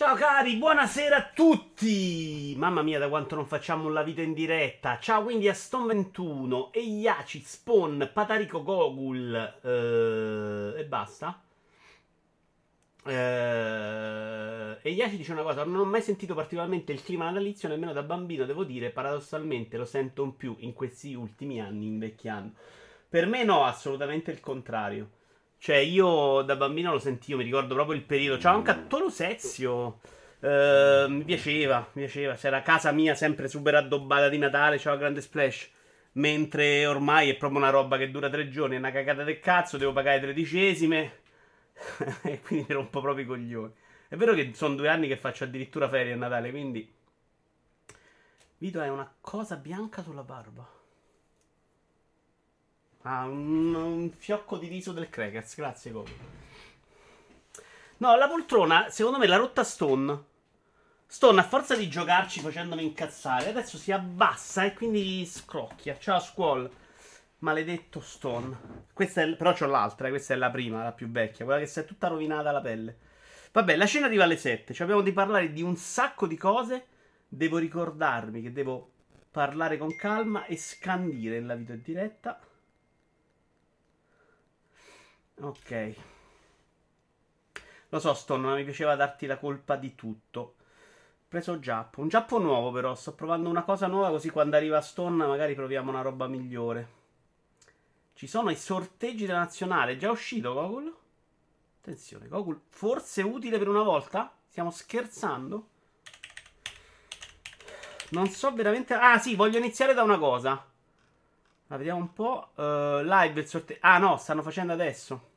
Ciao cari, buonasera a tutti! Mamma mia, da quanto non facciamo la vita in diretta. Ciao quindi a Stone21, Eiaci, Spawn, Patarico Gogul eh, e basta. Eh, Eiaci dice una cosa: Non ho mai sentito particolarmente il clima natalizio, nemmeno da bambino, devo dire, paradossalmente lo sento un più in questi ultimi anni invecchiando. Per me no, assolutamente il contrario. Cioè, io da bambino lo sentivo, mi ricordo proprio il periodo. C'era anche Attolo Sezio. Uh, mi piaceva, mi piaceva. C'era casa mia sempre super addobbata di Natale, c'era grande splash. Mentre ormai è proprio una roba che dura tre giorni, è una cagata del cazzo, devo pagare tredicesime. e quindi mi rompo proprio i coglioni. È vero che sono due anni che faccio addirittura ferie a Natale, quindi. Vito è una cosa bianca sulla barba. Ah, un, un fiocco di riso del Crackers. Grazie, Goku. No, la poltrona, secondo me, l'ha rotta Stone. Stone, a forza di giocarci facendomi incazzare, adesso si abbassa e quindi scrocchia. Ciao, Squall. Maledetto Stone. Questa è, però c'ho l'altra, eh, questa è la prima, la più vecchia, quella che si è tutta rovinata la pelle. Vabbè, la cena arriva alle 7. Ci abbiamo di parlare di un sacco di cose. Devo ricordarmi che devo parlare con calma e scandire nella video diretta. Ok. Lo so, Stone, non mi piaceva darti la colpa di tutto. Preso Giappo. Un Giappo nuovo, però. Sto provando una cosa nuova, così quando arriva Stone magari proviamo una roba migliore. Ci sono i sorteggi della nazionale. È già uscito, Gogol? Attenzione, Gogol. Forse utile per una volta? Stiamo scherzando? Non so veramente. Ah, sì, voglio iniziare da una cosa. Ma vediamo un po'. Uh, live il sorteggio. Ah, no, stanno facendo adesso.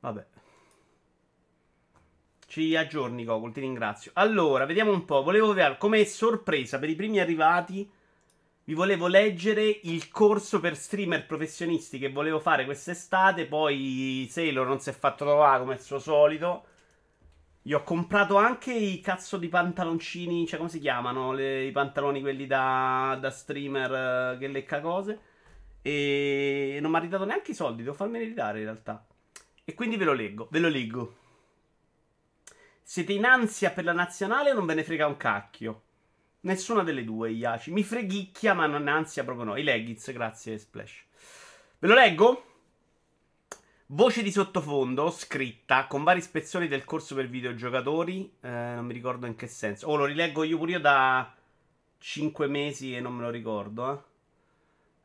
Vabbè. Ci aggiorni, Gogol, ti ringrazio. Allora, vediamo un po'. Volevo vedere come sorpresa per i primi arrivati. Vi volevo leggere il corso per streamer professionisti che volevo fare quest'estate. Poi Sailor non si è fatto trovare come al suo solito. Gli ho comprato anche i cazzo di pantaloncini, cioè come si chiamano? Le, I pantaloni quelli da, da streamer uh, che lecca cose. E non mi ha ridato neanche i soldi, devo farmeli ridare in realtà. E quindi ve lo leggo, ve lo leggo. Siete in ansia per la nazionale o non ve ne frega un cacchio? Nessuna delle due, Iaci. Mi freghicchia, ma non ansia proprio no. I leggings, grazie, Splash. Ve lo leggo? Voce di sottofondo scritta con varie ispezioni del corso per videogiocatori. Eh, non mi ricordo in che senso. Oh, lo rileggo io pure io da 5 mesi e non me lo ricordo. Eh.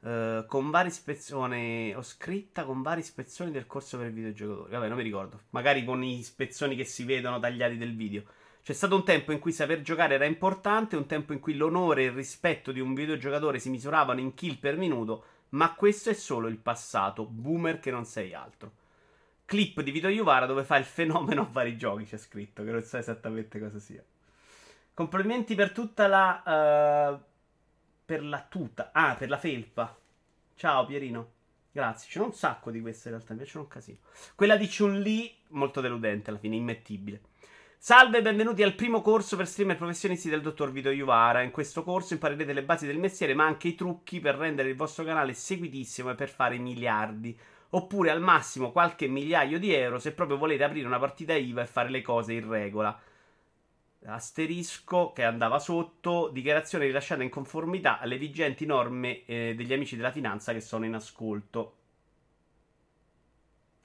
Uh, con varie ispezioni. Ho scritta con varie ispezioni del corso per videogiocatori. Vabbè, non mi ricordo. Magari con gli ispezioni che si vedono tagliati del video. C'è stato un tempo in cui saper giocare era importante, un tempo in cui l'onore e il rispetto di un videogiocatore si misuravano in kill per minuto, ma questo è solo il passato. Boomer che non sei altro. Clip di Vito Iuvara dove fa il fenomeno a vari giochi, c'è scritto, che non so esattamente cosa sia. Complimenti per tutta la... Uh per la tuta. Ah, per la felpa. Ciao Pierino. Grazie. C'è un sacco di queste in realtà. Mi piacciono un casino. Quella di Chun-Li, molto deludente alla fine, immettibile. Salve e benvenuti al primo corso per streamer professionisti del dottor Vito Iuvara. In questo corso imparerete le basi del mestiere, ma anche i trucchi per rendere il vostro canale seguitissimo e per fare miliardi. Oppure al massimo qualche migliaio di euro se proprio volete aprire una partita IVA e fare le cose in regola asterisco che andava sotto, dichiarazione rilasciata in conformità alle vigenti norme eh, degli amici della finanza che sono in ascolto.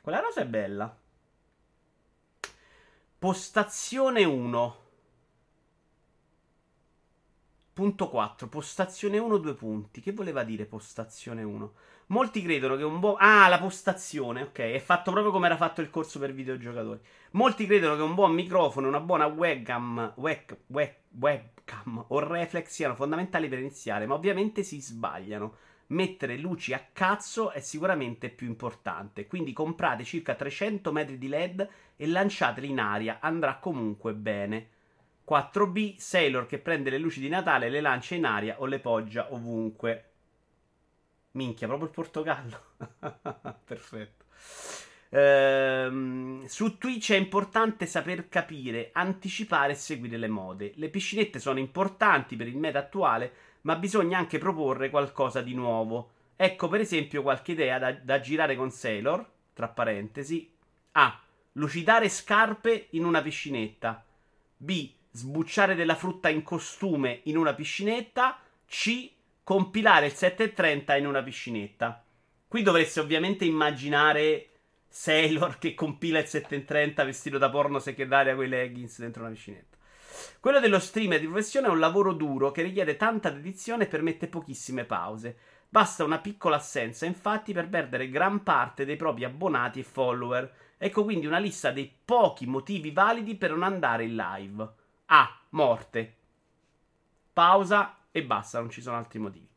Quella rosa è bella. Postazione 1. Punto 4. Postazione 1, due punti. Che voleva dire postazione 1? Molti credono che un buon. Ah, la postazione, ok. È fatto proprio come era fatto il corso per videogiocatori. Molti credono che un buon microfono, una buona webcam, web, web, webcam o reflex siano fondamentali per iniziare, ma ovviamente si sbagliano. Mettere luci a cazzo è sicuramente più importante. Quindi comprate circa 300 metri di LED e lanciateli in aria, andrà comunque bene. 4B Sailor che prende le luci di Natale, le lancia in aria o le poggia ovunque. Minchia, proprio il Portogallo. Perfetto. Ehm, su Twitch è importante saper capire, anticipare e seguire le mode. Le piscinette sono importanti per il meta attuale, ma bisogna anche proporre qualcosa di nuovo. Ecco per esempio qualche idea da, da girare con Sailor, tra parentesi. A. lucidare scarpe in una piscinetta. B. Sbucciare della frutta in costume in una piscinetta. C. Compilare il 730 in una piscinetta. Qui dovreste ovviamente immaginare Sailor che compila il 730 vestito da porno segretaria con i leggings dentro una piscinetta. Quello dello streamer di professione è un lavoro duro che richiede tanta dedizione e permette pochissime pause. Basta una piccola assenza, infatti, per perdere gran parte dei propri abbonati e follower. Ecco quindi una lista dei pochi motivi validi per non andare in live. A. Morte. Pausa e basta, non ci sono altri motivi.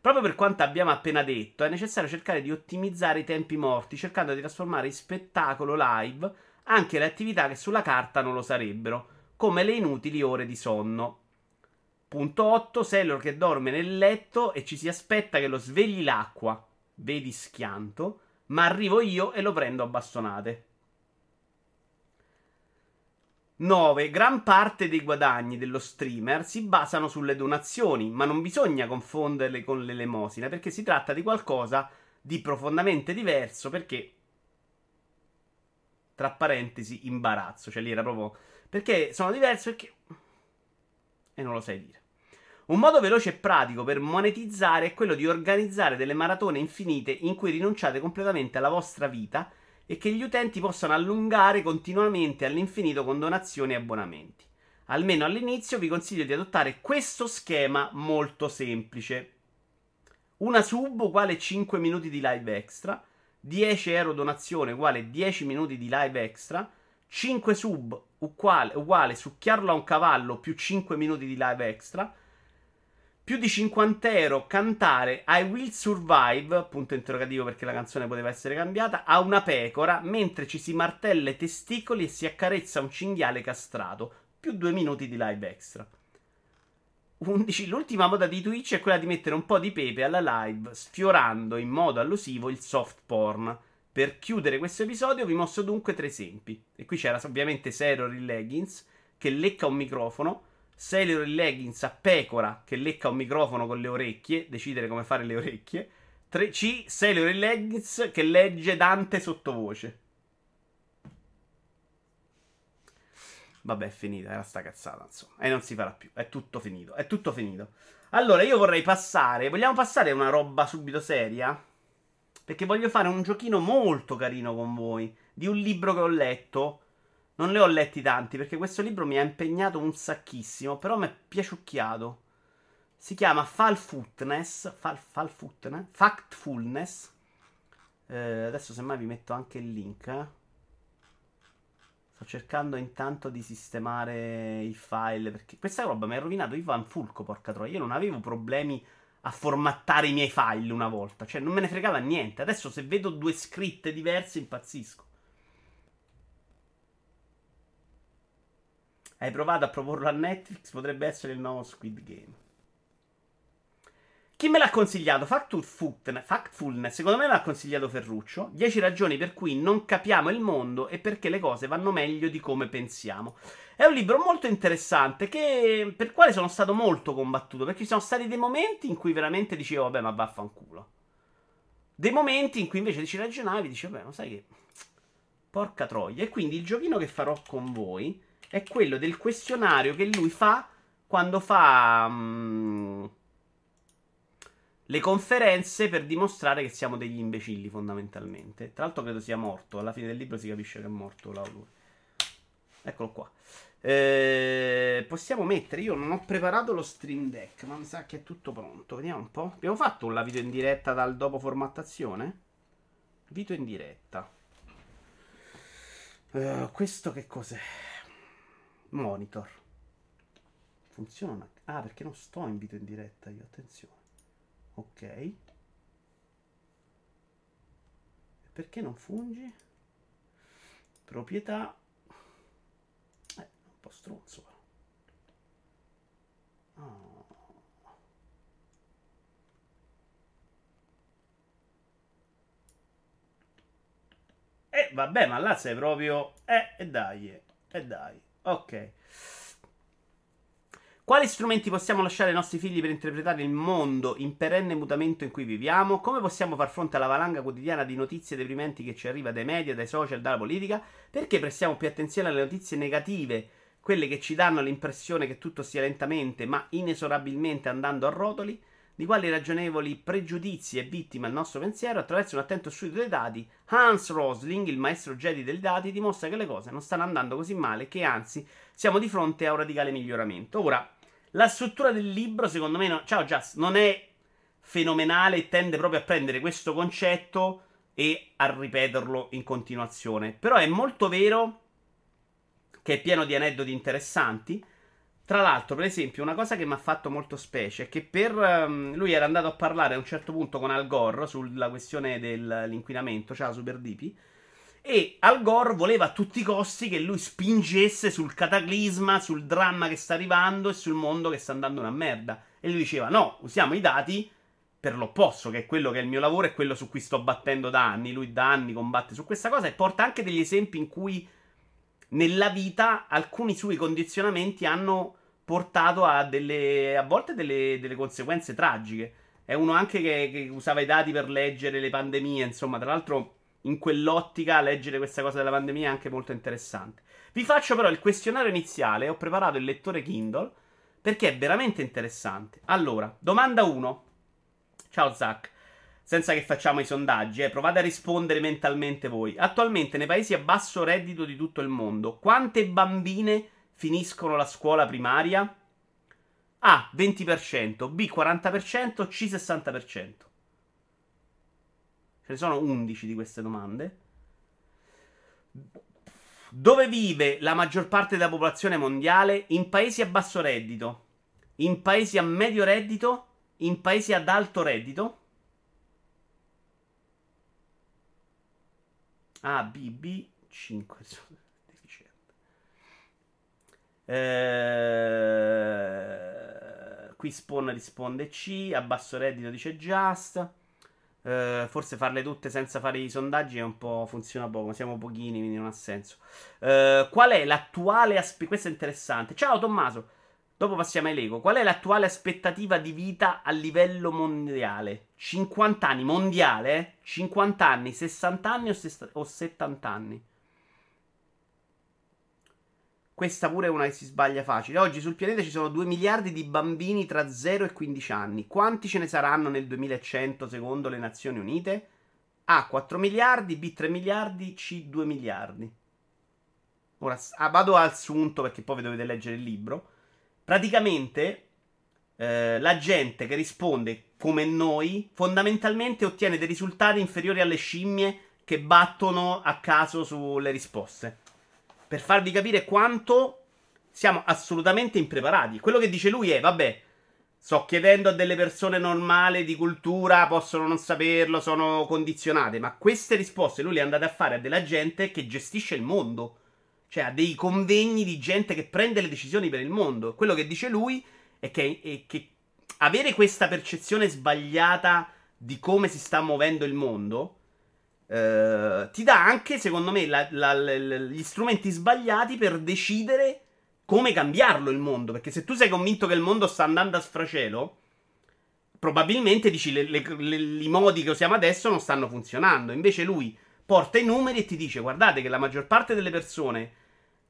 Proprio per quanto abbiamo appena detto, è necessario cercare di ottimizzare i tempi morti, cercando di trasformare in spettacolo live anche le attività che sulla carta non lo sarebbero, come le inutili ore di sonno. Punto 8. Sailor che dorme nel letto e ci si aspetta che lo svegli l'acqua. Vedi schianto. Ma arrivo io e lo prendo a bastonate. 9. Gran parte dei guadagni dello streamer si basano sulle donazioni, ma non bisogna confonderle con l'elemosina, perché si tratta di qualcosa di profondamente diverso, perché tra parentesi imbarazzo, cioè lì era proprio perché sono diverse perché e non lo sai dire. Un modo veloce e pratico per monetizzare è quello di organizzare delle maratone infinite in cui rinunciate completamente alla vostra vita e che gli utenti possano allungare continuamente all'infinito con donazioni e abbonamenti. Almeno all'inizio vi consiglio di adottare questo schema molto semplice. Una sub uguale 5 minuti di live extra, 10 euro donazione uguale 10 minuti di live extra, 5 sub uguale, uguale succhiarlo a un cavallo più 5 minuti di live extra, più di 50 euro cantare I Will Survive, punto interrogativo perché la canzone poteva essere cambiata, a una pecora mentre ci si martella i testicoli e si accarezza un cinghiale castrato, più 2 minuti di live extra. 11. L'ultima moda di Twitch è quella di mettere un po' di pepe alla live, sfiorando in modo allusivo il soft porn. Per chiudere questo episodio vi mostro dunque tre esempi. E qui c'era ovviamente Seror in leggings che lecca un microfono Sailor in leggings a pecora che lecca un microfono con le orecchie, decidere come fare le orecchie. 3C Sailor in leggings che legge Dante sottovoce. Vabbè, è finita, era sta cazzata, insomma. E non si farà più, è tutto finito, è tutto finito. Allora, io vorrei passare, vogliamo passare una roba subito seria? Perché voglio fare un giochino molto carino con voi, di un libro che ho letto non ne ho letti tanti perché questo libro mi ha impegnato un sacchissimo, però mi è piaciucchiato. Si chiama Falfootness, Fal, Falfootness, Factfulness. Eh, adesso semmai vi metto anche il link. Eh. Sto cercando intanto di sistemare il file perché questa roba mi ha rovinato Ivan Fulco, porca troia. Io non avevo problemi a formattare i miei file una volta, cioè non me ne fregava niente. Adesso se vedo due scritte diverse impazzisco. Hai provato a proporlo a Netflix? Potrebbe essere il nuovo Squid Game. Chi me l'ha consigliato? Factfulness. Secondo me l'ha consigliato Ferruccio. 10 ragioni per cui non capiamo il mondo e perché le cose vanno meglio di come pensiamo. È un libro molto interessante che, per il quale sono stato molto combattuto. Perché ci sono stati dei momenti in cui veramente dicevo, vabbè, ma vaffanculo. Dei momenti in cui invece ci ragionavi e dicevo, vabbè, ma sai che... Porca troia. E quindi il giochino che farò con voi è quello del questionario che lui fa quando fa um, le conferenze per dimostrare che siamo degli imbecilli fondamentalmente. Tra l'altro credo sia morto, alla fine del libro si capisce che è morto lui. Eccolo qua. Eh, possiamo mettere, io non ho preparato lo stream deck, ma mi sa che è tutto pronto. Vediamo un po'. Abbiamo fatto la video in diretta dal dopo formattazione? Video in diretta. Uh, questo che cos'è? Monitor. Funziona. Ah, perché non sto in video in diretta io, attenzione. Ok. Perché non fungi? Proprietà. Eh, un po' stronzo però. Oh. Eh, vabbè, ma là sei proprio... Eh, e dai, e eh, dai. Ok. Quali strumenti possiamo lasciare ai nostri figli per interpretare il mondo in perenne mutamento in cui viviamo? Come possiamo far fronte alla valanga quotidiana di notizie deprimenti che ci arriva dai media, dai social, dalla politica? Perché prestiamo più attenzione alle notizie negative, quelle che ci danno l'impressione che tutto stia lentamente ma inesorabilmente andando a rotoli? Di quali ragionevoli pregiudizi è vittima il nostro pensiero attraverso un attento studio dei dati? Hans Rosling, il maestro Jedi dei dati, dimostra che le cose non stanno andando così male, che anzi siamo di fronte a un radicale miglioramento. Ora, la struttura del libro, secondo me, no, ciao Just, non è fenomenale e tende proprio a prendere questo concetto e a ripeterlo in continuazione. Però è molto vero che è pieno di aneddoti interessanti. Tra l'altro, per esempio, una cosa che mi ha fatto molto specie è che per um, lui era andato a parlare a un certo punto con Al Gore sulla questione dell'inquinamento, ciao Super Dipi. E Al Gore voleva a tutti i costi che lui spingesse sul cataclisma, sul dramma che sta arrivando e sul mondo che sta andando una merda. E lui diceva: No, usiamo i dati per l'opposto, che è quello che è il mio lavoro e quello su cui sto battendo da anni. Lui da anni combatte su questa cosa e porta anche degli esempi in cui nella vita alcuni suoi condizionamenti hanno portato a delle a volte delle, delle conseguenze tragiche. È uno anche che, che usava i dati per leggere le pandemie, insomma, tra l'altro in quell'ottica leggere questa cosa della pandemia è anche molto interessante. Vi faccio però il questionario iniziale, ho preparato il lettore Kindle perché è veramente interessante. Allora, domanda 1. Ciao Zach. Senza che facciamo i sondaggi, eh, provate a rispondere mentalmente voi. Attualmente nei paesi a basso reddito di tutto il mondo, quante bambine finiscono la scuola primaria? A 20%, B 40%, C 60%. Ce ne sono 11 di queste domande. Dove vive la maggior parte della popolazione mondiale? In paesi a basso reddito, in paesi a medio reddito, in paesi ad alto reddito. A, B, B, 5. Eh, qui Spawn risponde C, a basso reddito dice Just. Uh, forse farle tutte senza fare i sondaggi è un po' funziona poco. Siamo pochini, quindi non ha senso. Uh, qual è l'attuale aspettativa? Questo è interessante. Ciao Tommaso. Dopo passiamo ai Lego. Qual è l'attuale aspettativa di vita a livello mondiale? 50 anni, mondiale? Eh? 50 anni, 60 anni o, sest- o 70 anni? Questa pure è una che si sbaglia facile. Oggi sul pianeta ci sono 2 miliardi di bambini tra 0 e 15 anni. Quanti ce ne saranno nel 2100 secondo le Nazioni Unite? A 4 miliardi, B 3 miliardi, C 2 miliardi. Ora ah, vado al sunto perché poi vi dovete leggere il libro. Praticamente eh, la gente che risponde come noi fondamentalmente ottiene dei risultati inferiori alle scimmie che battono a caso sulle risposte per farvi capire quanto siamo assolutamente impreparati. Quello che dice lui è, vabbè, sto chiedendo a delle persone normali di cultura, possono non saperlo, sono condizionate, ma queste risposte lui le è andate a fare a della gente che gestisce il mondo. Cioè a dei convegni di gente che prende le decisioni per il mondo. Quello che dice lui è che, è che avere questa percezione sbagliata di come si sta muovendo il mondo eh, ti dà anche, secondo me, la, la, la, gli strumenti sbagliati per decidere come cambiarlo il mondo. Perché se tu sei convinto che il mondo sta andando a sfracello, probabilmente dici le, i modi che usiamo adesso non stanno funzionando. Invece lui porta i numeri e ti dice: Guardate che la maggior parte delle persone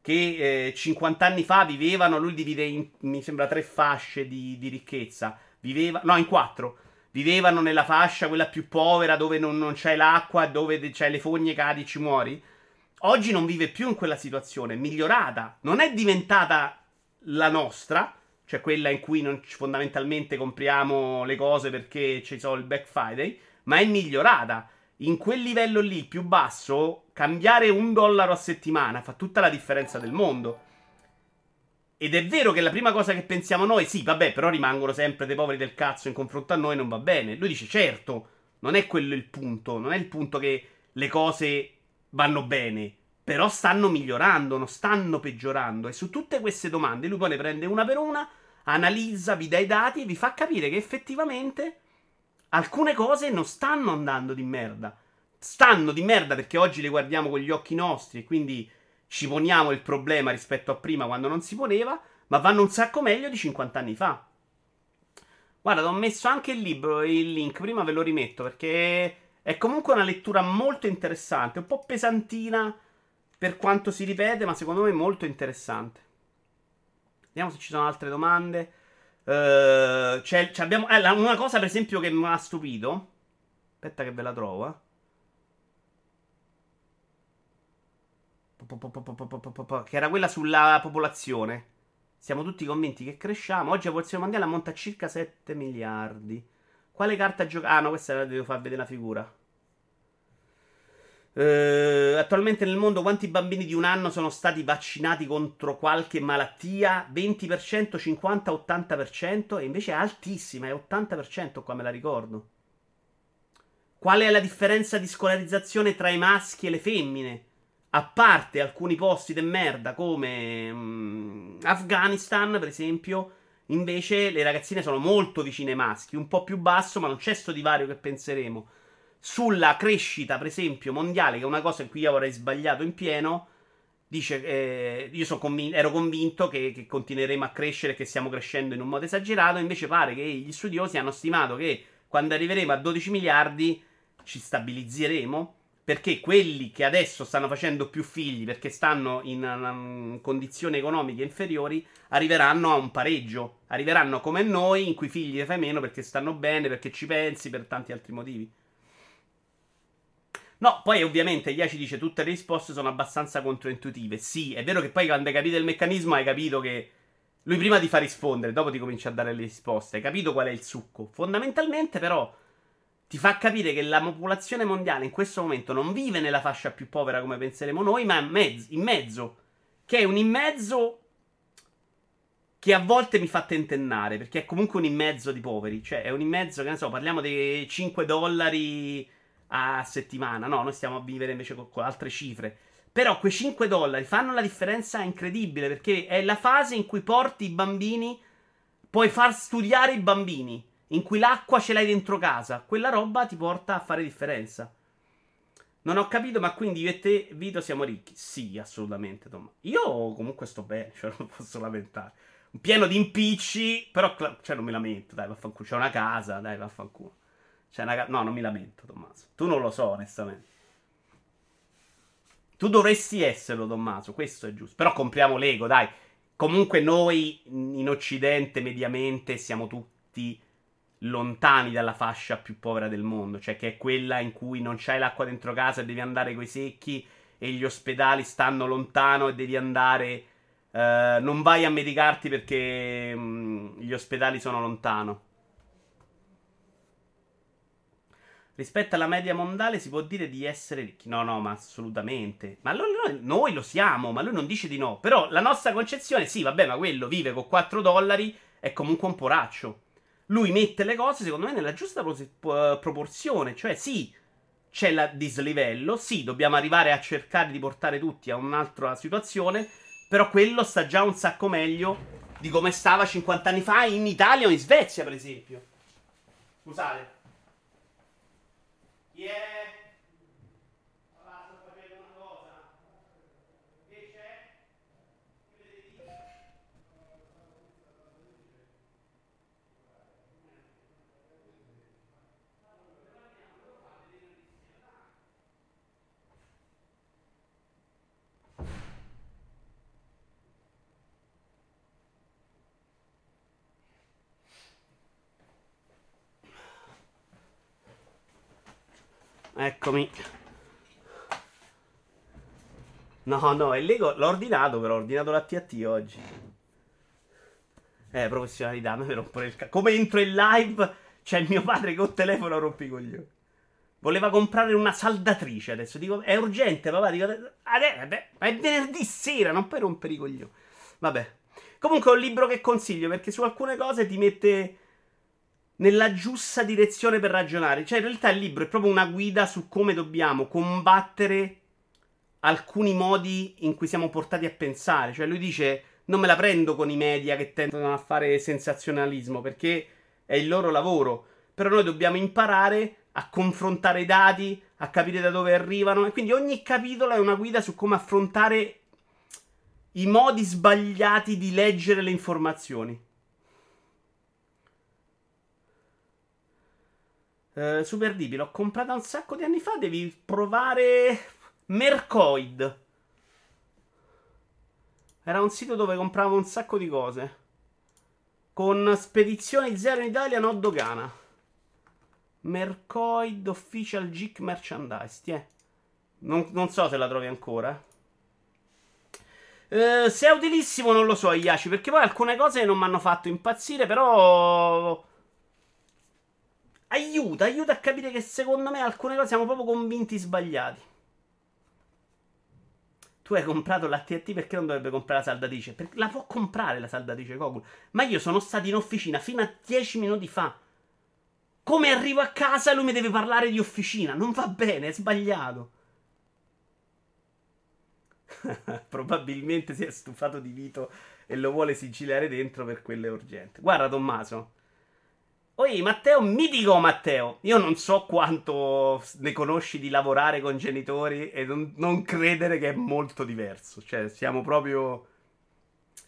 che eh, 50 anni fa vivevano, lui divide in, mi sembra, tre fasce di, di ricchezza. Viveva, no, in quattro vivevano nella fascia, quella più povera, dove non, non c'è l'acqua, dove c'è le fogne, cadi, ci muori. Oggi non vive più in quella situazione, è migliorata. Non è diventata la nostra, cioè quella in cui non, fondamentalmente compriamo le cose perché ci sono il Black Friday, ma è migliorata. In quel livello lì, più basso, cambiare un dollaro a settimana fa tutta la differenza del mondo. Ed è vero che la prima cosa che pensiamo noi, sì, vabbè, però rimangono sempre dei poveri del cazzo in confronto a noi, non va bene. Lui dice, certo, non è quello il punto, non è il punto che le cose vanno bene, però stanno migliorando, non stanno peggiorando. E su tutte queste domande lui poi ne prende una per una, analizza, vi dà i dati e vi fa capire che effettivamente alcune cose non stanno andando di merda. Stanno di merda perché oggi le guardiamo con gli occhi nostri e quindi ci poniamo il problema rispetto a prima quando non si poneva, ma vanno un sacco meglio di 50 anni fa. Guarda, ho messo anche il libro, il link, prima ve lo rimetto perché è comunque una lettura molto interessante, un po' pesantina per quanto si ripete, ma secondo me molto interessante. Vediamo se ci sono altre domande. Uh, c'è, c'è abbiamo, eh, una cosa, per esempio, che mi ha stupito. Aspetta, che ve la trovo. Che era quella sulla popolazione. Siamo tutti convinti che cresciamo. Oggi la popolazione mondiale ammonta a circa 7 miliardi. Quale carta giocare? Ah, no, questa la devo far vedere la figura. Uh, attualmente nel mondo quanti bambini di un anno sono stati vaccinati contro qualche malattia? 20%, 50, 80% e invece è altissima, è 80% qua me la ricordo. Qual è la differenza di scolarizzazione tra i maschi e le femmine? A parte alcuni posti de merda come um, Afghanistan, per esempio, invece le ragazzine sono molto vicine ai maschi, un po' più basso, ma non c'è sto divario che penseremo sulla crescita, per esempio, mondiale, che è una cosa in cui io avrei sbagliato in pieno. Dice, eh, io convin- ero convinto che, che, continueremo a crescere, che stiamo crescendo in un modo esagerato. Invece pare che gli studiosi hanno stimato che quando arriveremo a 12 miliardi ci stabilizzeremo. Perché quelli che adesso stanno facendo più figli perché stanno in um, condizioni economiche inferiori arriveranno a un pareggio. Arriveranno come noi, in cui figli ne fai meno perché stanno bene, perché ci pensi, per tanti altri motivi. No, poi ovviamente Ia ci dice tutte le risposte sono abbastanza controintuitive. Sì, è vero che poi quando hai capito il meccanismo hai capito che lui prima ti fa rispondere, dopo ti comincia a dare le risposte. Hai capito qual è il succo. Fondamentalmente però ti fa capire che la popolazione mondiale in questo momento non vive nella fascia più povera come penseremo noi, ma in mezzo, in mezzo che è un in mezzo che a volte mi fa tentennare, perché è comunque un in mezzo di poveri, cioè è un in mezzo che ne so, parliamo dei 5 dollari a settimana. No, noi stiamo a vivere invece con, con altre cifre. Però quei 5 dollari fanno la differenza incredibile perché è la fase in cui porti i bambini, puoi far studiare i bambini, in cui l'acqua ce l'hai dentro casa. Quella roba ti porta a fare differenza. Non ho capito, ma quindi io e te, Vito, siamo ricchi? Sì, assolutamente, Tom. Io comunque sto bene, cioè non posso lamentare. Pieno di impicci, però cioè, non mi lamento, dai, vaffanculo. C'è una casa, dai, vaffanculo. Cioè, una... No, non mi lamento, Tommaso. Tu non lo so, onestamente. Tu dovresti esserlo, Tommaso. Questo è giusto. Però compriamo Lego, dai. Comunque noi in Occidente mediamente siamo tutti lontani dalla fascia più povera del mondo, cioè che è quella in cui non c'hai l'acqua dentro casa e devi andare coi secchi e gli ospedali stanno lontano e devi andare uh, non vai a medicarti perché um, gli ospedali sono lontano. Rispetto alla media mondiale si può dire di essere ricchi. No, no, ma assolutamente. Ma noi, noi, lo siamo, ma lui non dice di no. Però la nostra concezione, sì, vabbè, ma quello vive con 4 dollari, è comunque un poraccio. Lui mette le cose, secondo me, nella giusta pro- proporzione. Cioè, sì, c'è il dislivello, sì, dobbiamo arrivare a cercare di portare tutti a un'altra situazione, però quello sta già un sacco meglio di come stava 50 anni fa in Italia o in Svezia, per esempio. Scusate. Yeah. Eccomi. No, no, il Lego l'ho ordinato, però ho ordinato la TAT oggi. Eh, professionalità, mi rompere il cazzo. Come entro in live, c'è mio padre che ho telefono rompi i coglioni. Voleva comprare una saldatrice adesso. Dico, è urgente, papà. Dico, adesso, beh, è venerdì sera, non puoi rompere i coglioni. Vabbè. Comunque è un libro che consiglio perché su alcune cose ti mette nella giusta direzione per ragionare. Cioè, in realtà il libro è proprio una guida su come dobbiamo combattere alcuni modi in cui siamo portati a pensare. Cioè, lui dice: Non me la prendo con i media che tendono a fare sensazionalismo perché è il loro lavoro. Però noi dobbiamo imparare a confrontare i dati, a capire da dove arrivano. E quindi ogni capitolo è una guida su come affrontare i modi sbagliati di leggere le informazioni. Uh, Super Dibi, l'ho comprata un sacco di anni fa. Devi provare Mercoid. Era un sito dove compravo un sacco di cose. Con spedizioni zero in Italia, no dogana. Mercoid Official Geek Merchandise. Tiè. Non, non so se la trovi ancora. Uh, se è utilissimo non lo so, Iaci, perché poi alcune cose non mi hanno fatto impazzire, però... Aiuta, aiuta a capire che secondo me alcune cose siamo proprio convinti sbagliati. Tu hai comprato la TNT perché non dovrebbe comprare la saldatrice? Perché la può comprare la saldatrice Goku. Ma io sono stato in officina fino a 10 minuti fa. Come arrivo a casa lui mi deve parlare di officina? Non va bene, è sbagliato. Probabilmente si è stufato di Vito e lo vuole sigillare dentro per quello è urgente. Guarda, Tommaso. Oi, Matteo, mitico Matteo. Io non so quanto ne conosci di lavorare con genitori e non, non credere che è molto diverso. Cioè, siamo proprio.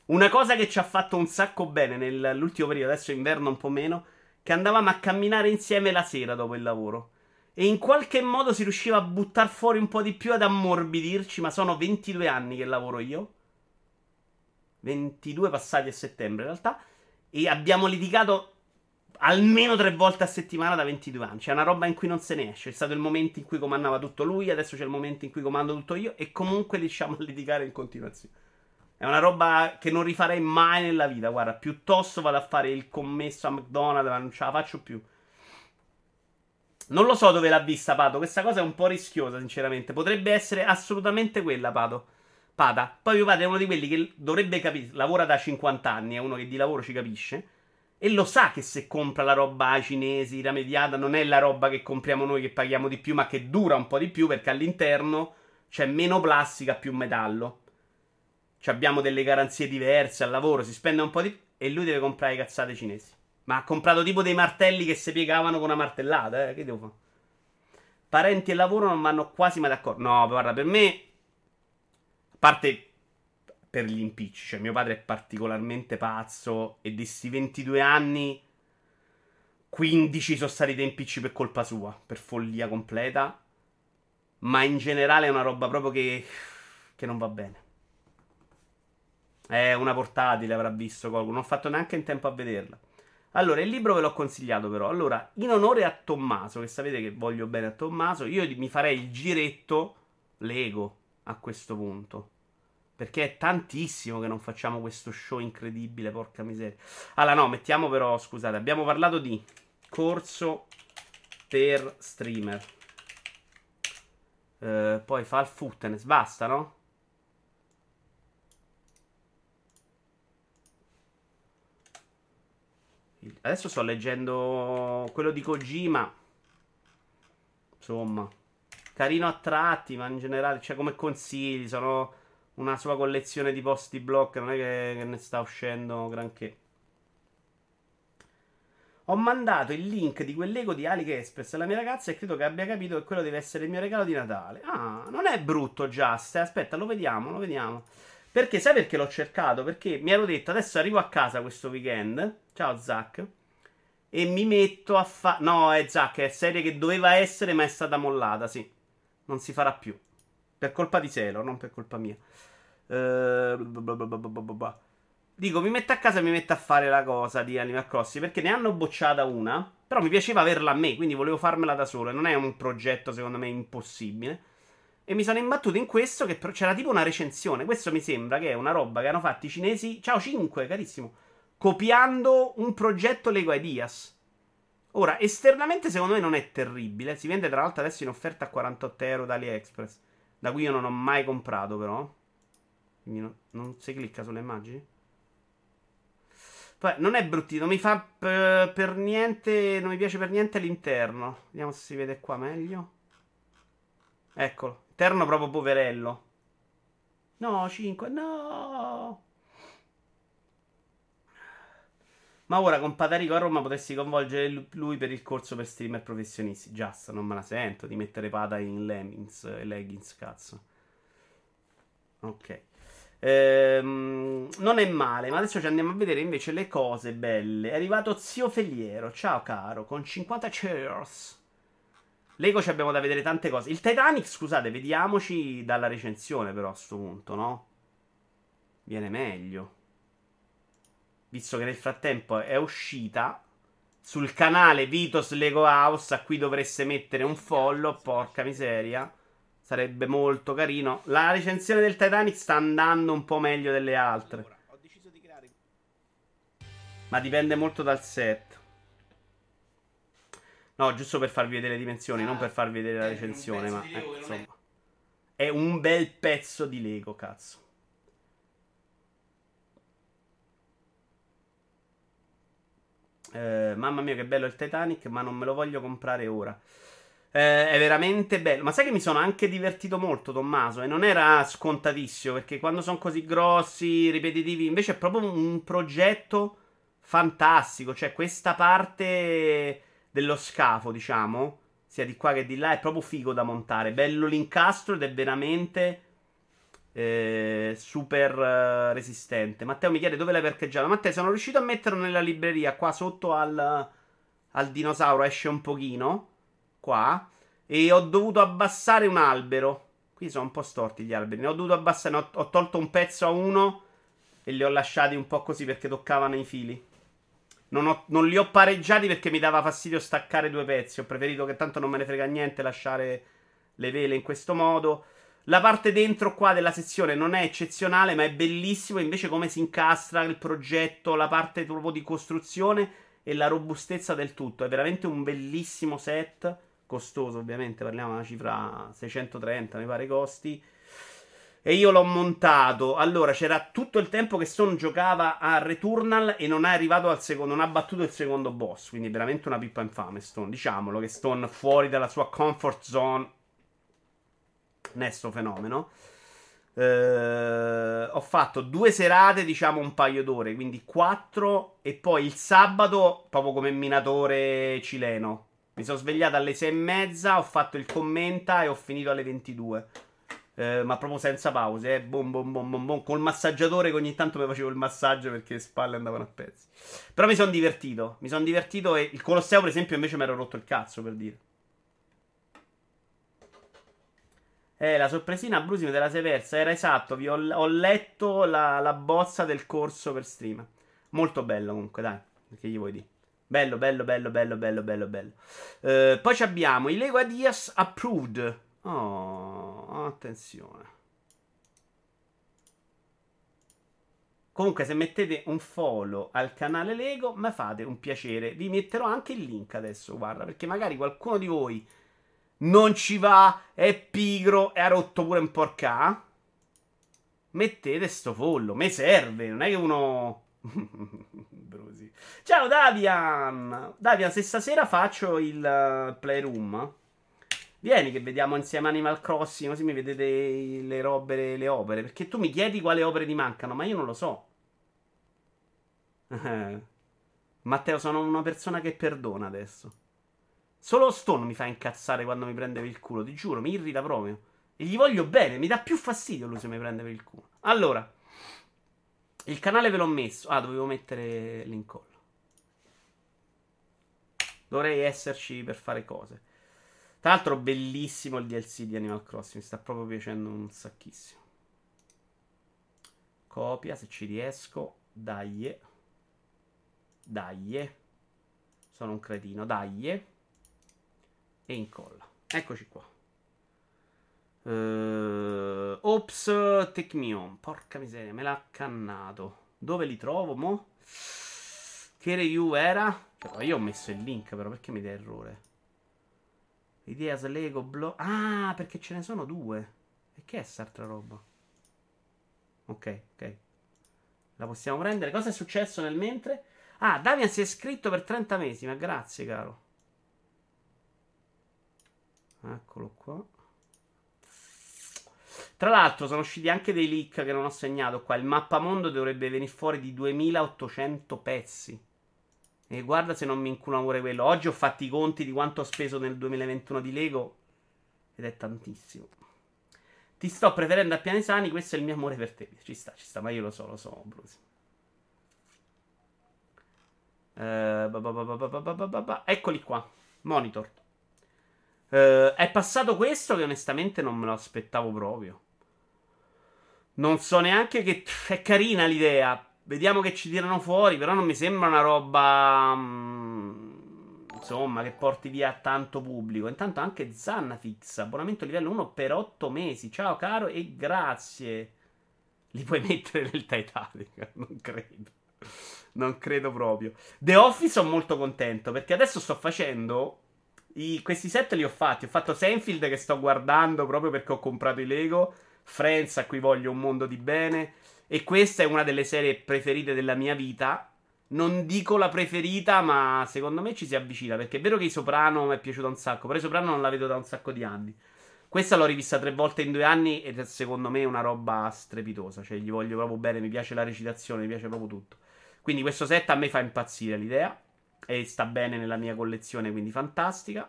Una cosa che ci ha fatto un sacco bene nell'ultimo periodo, adesso inverno un po' meno, che andavamo a camminare insieme la sera dopo il lavoro. E in qualche modo si riusciva a buttare fuori un po' di più ad ammorbidirci, ma sono 22 anni che lavoro io. 22 passati a settembre in realtà. E abbiamo litigato almeno tre volte a settimana da 22 anni. C'è una roba in cui non se ne esce. È stato il momento in cui comandava tutto lui, adesso c'è il momento in cui comando tutto io e comunque riusciamo a litigare in continuazione. È una roba che non rifarei mai nella vita. Guarda, piuttosto vado a fare il commesso a McDonald's, ma non ce la faccio più. Non lo so dove l'ha vista Pato. Questa cosa è un po' rischiosa, sinceramente. Potrebbe essere assolutamente quella, Pato. Pata. Poi mio padre è uno di quelli che dovrebbe capire. Lavora da 50 anni, è uno che di lavoro ci capisce. E lo sa che se compra la roba ai cinesi rimediata non è la roba che compriamo noi che paghiamo di più, ma che dura un po' di più perché all'interno c'è meno plastica, più metallo. Ci abbiamo delle garanzie diverse al lavoro, si spende un po' di più e lui deve comprare cazzate cinesi. Ma ha comprato tipo dei martelli che si piegavano con una martellata, eh? Che devo fare? Parenti e lavoro non vanno quasi mai d'accordo. No, guarda, per me a parte per gli impicci. Cioè, mio padre è particolarmente pazzo e di questi 22 anni 15 sono stati dei impicci per colpa sua, per follia completa. Ma in generale è una roba proprio che, che non va bene. È una portatile, avrà visto qualcuno. Non ho fatto neanche in tempo a vederla. Allora, il libro ve l'ho consigliato però. Allora, in onore a Tommaso, che sapete che voglio bene a Tommaso, io mi farei il giretto Lego a questo punto. Perché è tantissimo che non facciamo questo show incredibile, porca miseria. Allora, no, mettiamo però, scusate, abbiamo parlato di corso per streamer. Uh, poi fa il fitness, basta, no? Adesso sto leggendo quello di Kojima. Insomma, carino a tratti, ma in generale, cioè come consigli, sono una sua collezione di posti block, non è che, che ne sta uscendo granché. Ho mandato il link di quell'ego di AliExpress alla mia ragazza e credo che abbia capito che quello deve essere il mio regalo di Natale. Ah, non è brutto, Just. Aspetta, lo vediamo, lo vediamo. Perché sai perché l'ho cercato? Perché mi ero detto adesso arrivo a casa questo weekend. Ciao Zach. E mi metto a fare. No, è Zach, è serie che doveva essere, ma è stata mollata, sì. Non si farà più. Per colpa di Sailor, non per colpa mia. Uh, Dico, mi metto a casa e mi metto a fare la cosa di Animal Crossing perché ne hanno bocciata una. Però mi piaceva averla a me, quindi volevo farmela da solo. Non è un progetto, secondo me, impossibile. E mi sono imbattuto in questo che c'era tipo una recensione. Questo mi sembra che è una roba che hanno fatto i cinesi. Ciao 5, carissimo. Copiando un progetto Lego Ideas. Ora, esternamente secondo me non è terribile. Si vende tra l'altro adesso in offerta a 48 euro da AliExpress. Da cui io non ho mai comprato però. Quindi no, non si clicca sulle immagini. Poi non è bruttino, mi fa per, per niente. Non mi piace per niente l'interno. Vediamo se si vede qua meglio. Eccolo. Interno proprio poverello. No, 5. No. Ma ora con Patarico a Roma potresti coinvolgere lui per il corso per streamer professionisti. Just, non me la sento di mettere Pata in leggings, leggings, cazzo. Ok. Ehm, non è male, ma adesso ci andiamo a vedere invece le cose belle. È arrivato Zio Feliero. Ciao caro, con 50 cheers. Lego ci abbiamo da vedere tante cose. Il Titanic, scusate, vediamoci dalla recensione però a sto punto, no? Viene meglio. Visto che nel frattempo è uscita sul canale Vitos Lego House, a cui dovreste mettere un follow, porca miseria. Sarebbe molto carino. La recensione del Titanic sta andando un po' meglio delle altre. Ma dipende molto dal set. No, giusto per farvi vedere le dimensioni, non per farvi vedere la recensione, ma eh, insomma. È un bel pezzo di Lego, cazzo. Eh, mamma mia, che bello il Titanic, ma non me lo voglio comprare ora. Eh, è veramente bello. Ma sai che mi sono anche divertito molto, Tommaso? E non era scontatissimo perché quando sono così grossi, ripetitivi, invece è proprio un progetto fantastico. Cioè, questa parte dello scafo, diciamo, sia di qua che di là, è proprio figo da montare. Bello l'incastro ed è veramente. Eh, super uh, resistente. Matteo mi chiede dove l'hai parcheggiato. Matteo, sono riuscito a metterlo nella libreria qua sotto al, al dinosauro. Esce un pochino qua e ho dovuto abbassare un albero. Qui sono un po' storti gli alberi. Ne ho dovuto abbassare, ho, ho tolto un pezzo a uno e li ho lasciati un po' così perché toccavano i fili. Non, ho, non, li ho pareggiati perché mi dava fastidio staccare due pezzi. Ho preferito che tanto non me ne frega niente lasciare le vele in questo modo. La parte dentro qua della sezione non è eccezionale, ma è bellissimo. Invece, come si incastra il progetto, la parte proprio di costruzione e la robustezza del tutto. È veramente un bellissimo set costoso ovviamente, parliamo di una cifra 630 mi pare costi. E io l'ho montato. Allora, c'era tutto il tempo che Stone giocava a Returnal e non è arrivato al secondo, non ha battuto il secondo boss. Quindi veramente una pippa infame Stone. Diciamolo che Stone fuori dalla sua comfort zone. Nesto fenomeno. Eh, ho fatto due serate, diciamo un paio d'ore, quindi quattro. E poi il sabato, proprio come minatore cileno. Mi sono svegliato alle 6 e mezza, ho fatto il commenta e ho finito alle 22. Eh, ma proprio senza pause, eh. Bom, bom, bom, bom, bom. Col massaggiatore che ogni tanto mi facevo il massaggio perché le spalle andavano a pezzi. Però mi sono divertito. Mi sono divertito e il Colosseo, per esempio, invece mi ero rotto il cazzo per dire. Eh, la sorpresina a Brusimo della Seversa era esatto. Vi ho, ho letto la, la bozza del corso per stream. Molto bello comunque, dai. Che gli vuoi dire? Bello, bello, bello, bello, bello, bello, bello. Uh, poi abbiamo i Lego Adias Approved. Oh, attenzione. Comunque, se mettete un follow al canale Lego, mi fate un piacere. Vi metterò anche il link adesso, guarda, perché magari qualcuno di voi non ci va, è pigro e ha rotto pure un porca. Mettete sto follow, mi serve, non è che uno. Ciao Davian! Davian, se stasera faccio il uh, playroom, vieni che vediamo insieme Animal Crossing, così mi vedete le robe, le opere. Perché tu mi chiedi quale opere ti mancano, ma io non lo so. Matteo, sono una persona che perdona adesso. Solo Stone mi fa incazzare quando mi prende per il culo, ti giuro, mi irrita proprio. E gli voglio bene, mi dà più fastidio lui se mi prende per il culo. Allora. Il canale ve l'ho messo. Ah, dovevo mettere l'incollo. Dovrei esserci per fare cose. Tra l'altro, bellissimo il DLC di Animal Crossing. Mi sta proprio piacendo un sacchissimo. Copia se ci riesco. Dai. Dai. Sono un cretino. Dai. E incolla. Eccoci qua. Uh, ops, take me on. Porca miseria, me l'ha cannato. Dove li trovo, mo? Che review era? Però io ho messo il link, però perché mi dà errore? Ideas Lego Block. Ah, perché ce ne sono due. E che è quest'altra roba? Ok, ok. La possiamo prendere. Cosa è successo nel mentre? Ah, Davian si è iscritto per 30 mesi, ma grazie, caro. Eccolo qua. Tra l'altro sono usciti anche dei leak che non ho segnato qua. Il mappamondo dovrebbe venire fuori di 2800 pezzi. E guarda se non mi inculano pure quello. Oggi ho fatto i conti di quanto ho speso nel 2021 di Lego. Ed è tantissimo. Ti sto preferendo a piani sani, questo è il mio amore per te. Ci sta, ci sta, ma io lo so, lo so, Bruce. Eccoli qua. Monitor. Uh, è passato questo che onestamente non me lo aspettavo proprio. Non so neanche che è carina l'idea. Vediamo che ci tirano fuori, però non mi sembra una roba um, insomma che porti via tanto pubblico. Intanto anche Zannafix, abbonamento livello 1 per 8 mesi. Ciao caro e grazie. Li puoi mettere nel Titanic? Non credo. Non credo proprio. The Office sono molto contento perché adesso sto facendo. I, questi set li ho fatti. Ho fatto Seinfeld che sto guardando proprio perché ho comprato i Lego. Friends a cui voglio un mondo di bene. E questa è una delle serie preferite della mia vita. Non dico la preferita, ma secondo me ci si avvicina. Perché è vero che i Soprano mi è piaciuto un sacco. Però i Soprano non la vedo da un sacco di anni. Questa l'ho rivista tre volte in due anni ed è secondo me una roba strepitosa. Cioè, gli voglio proprio bene. Mi piace la recitazione, mi piace proprio tutto. Quindi questo set a me fa impazzire l'idea. E sta bene nella mia collezione, quindi fantastica.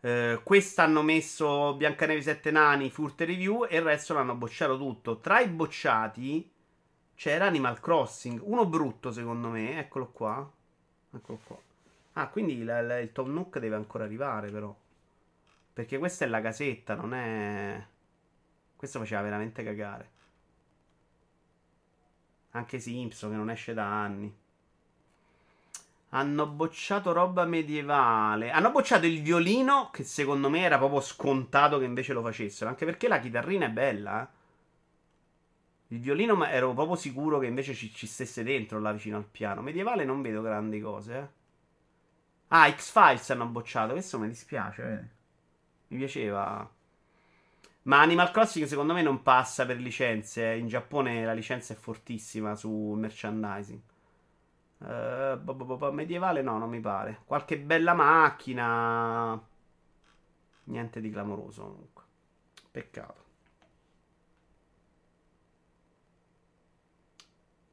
Uh, questa hanno messo Biancanevi 7 nani, Furte Review e il resto l'hanno bocciato tutto. Tra i bocciati c'era Animal Crossing, uno brutto secondo me, eccolo qua. Eccolo qua. Ah, quindi la, la, il Tom Nook deve ancora arrivare però. Perché questa è la casetta, non è... Questo faceva veramente cagare. Anche Simpson che non esce da anni. Hanno bocciato roba medievale. Hanno bocciato il violino, che secondo me era proprio scontato che invece lo facessero. Anche perché la chitarrina è bella. Eh? Il violino ero proprio sicuro che invece ci, ci, stesse dentro là vicino al piano. Medievale non vedo grandi cose. Eh? Ah, X-Files hanno bocciato. Questo mi dispiace. Eh. Mi piaceva. Ma Animal Crossing secondo me non passa per licenze. In Giappone la licenza è fortissima su merchandising. Uh, bo bo bo medievale no, non mi pare. Qualche bella macchina. Niente di clamoroso comunque. Peccato.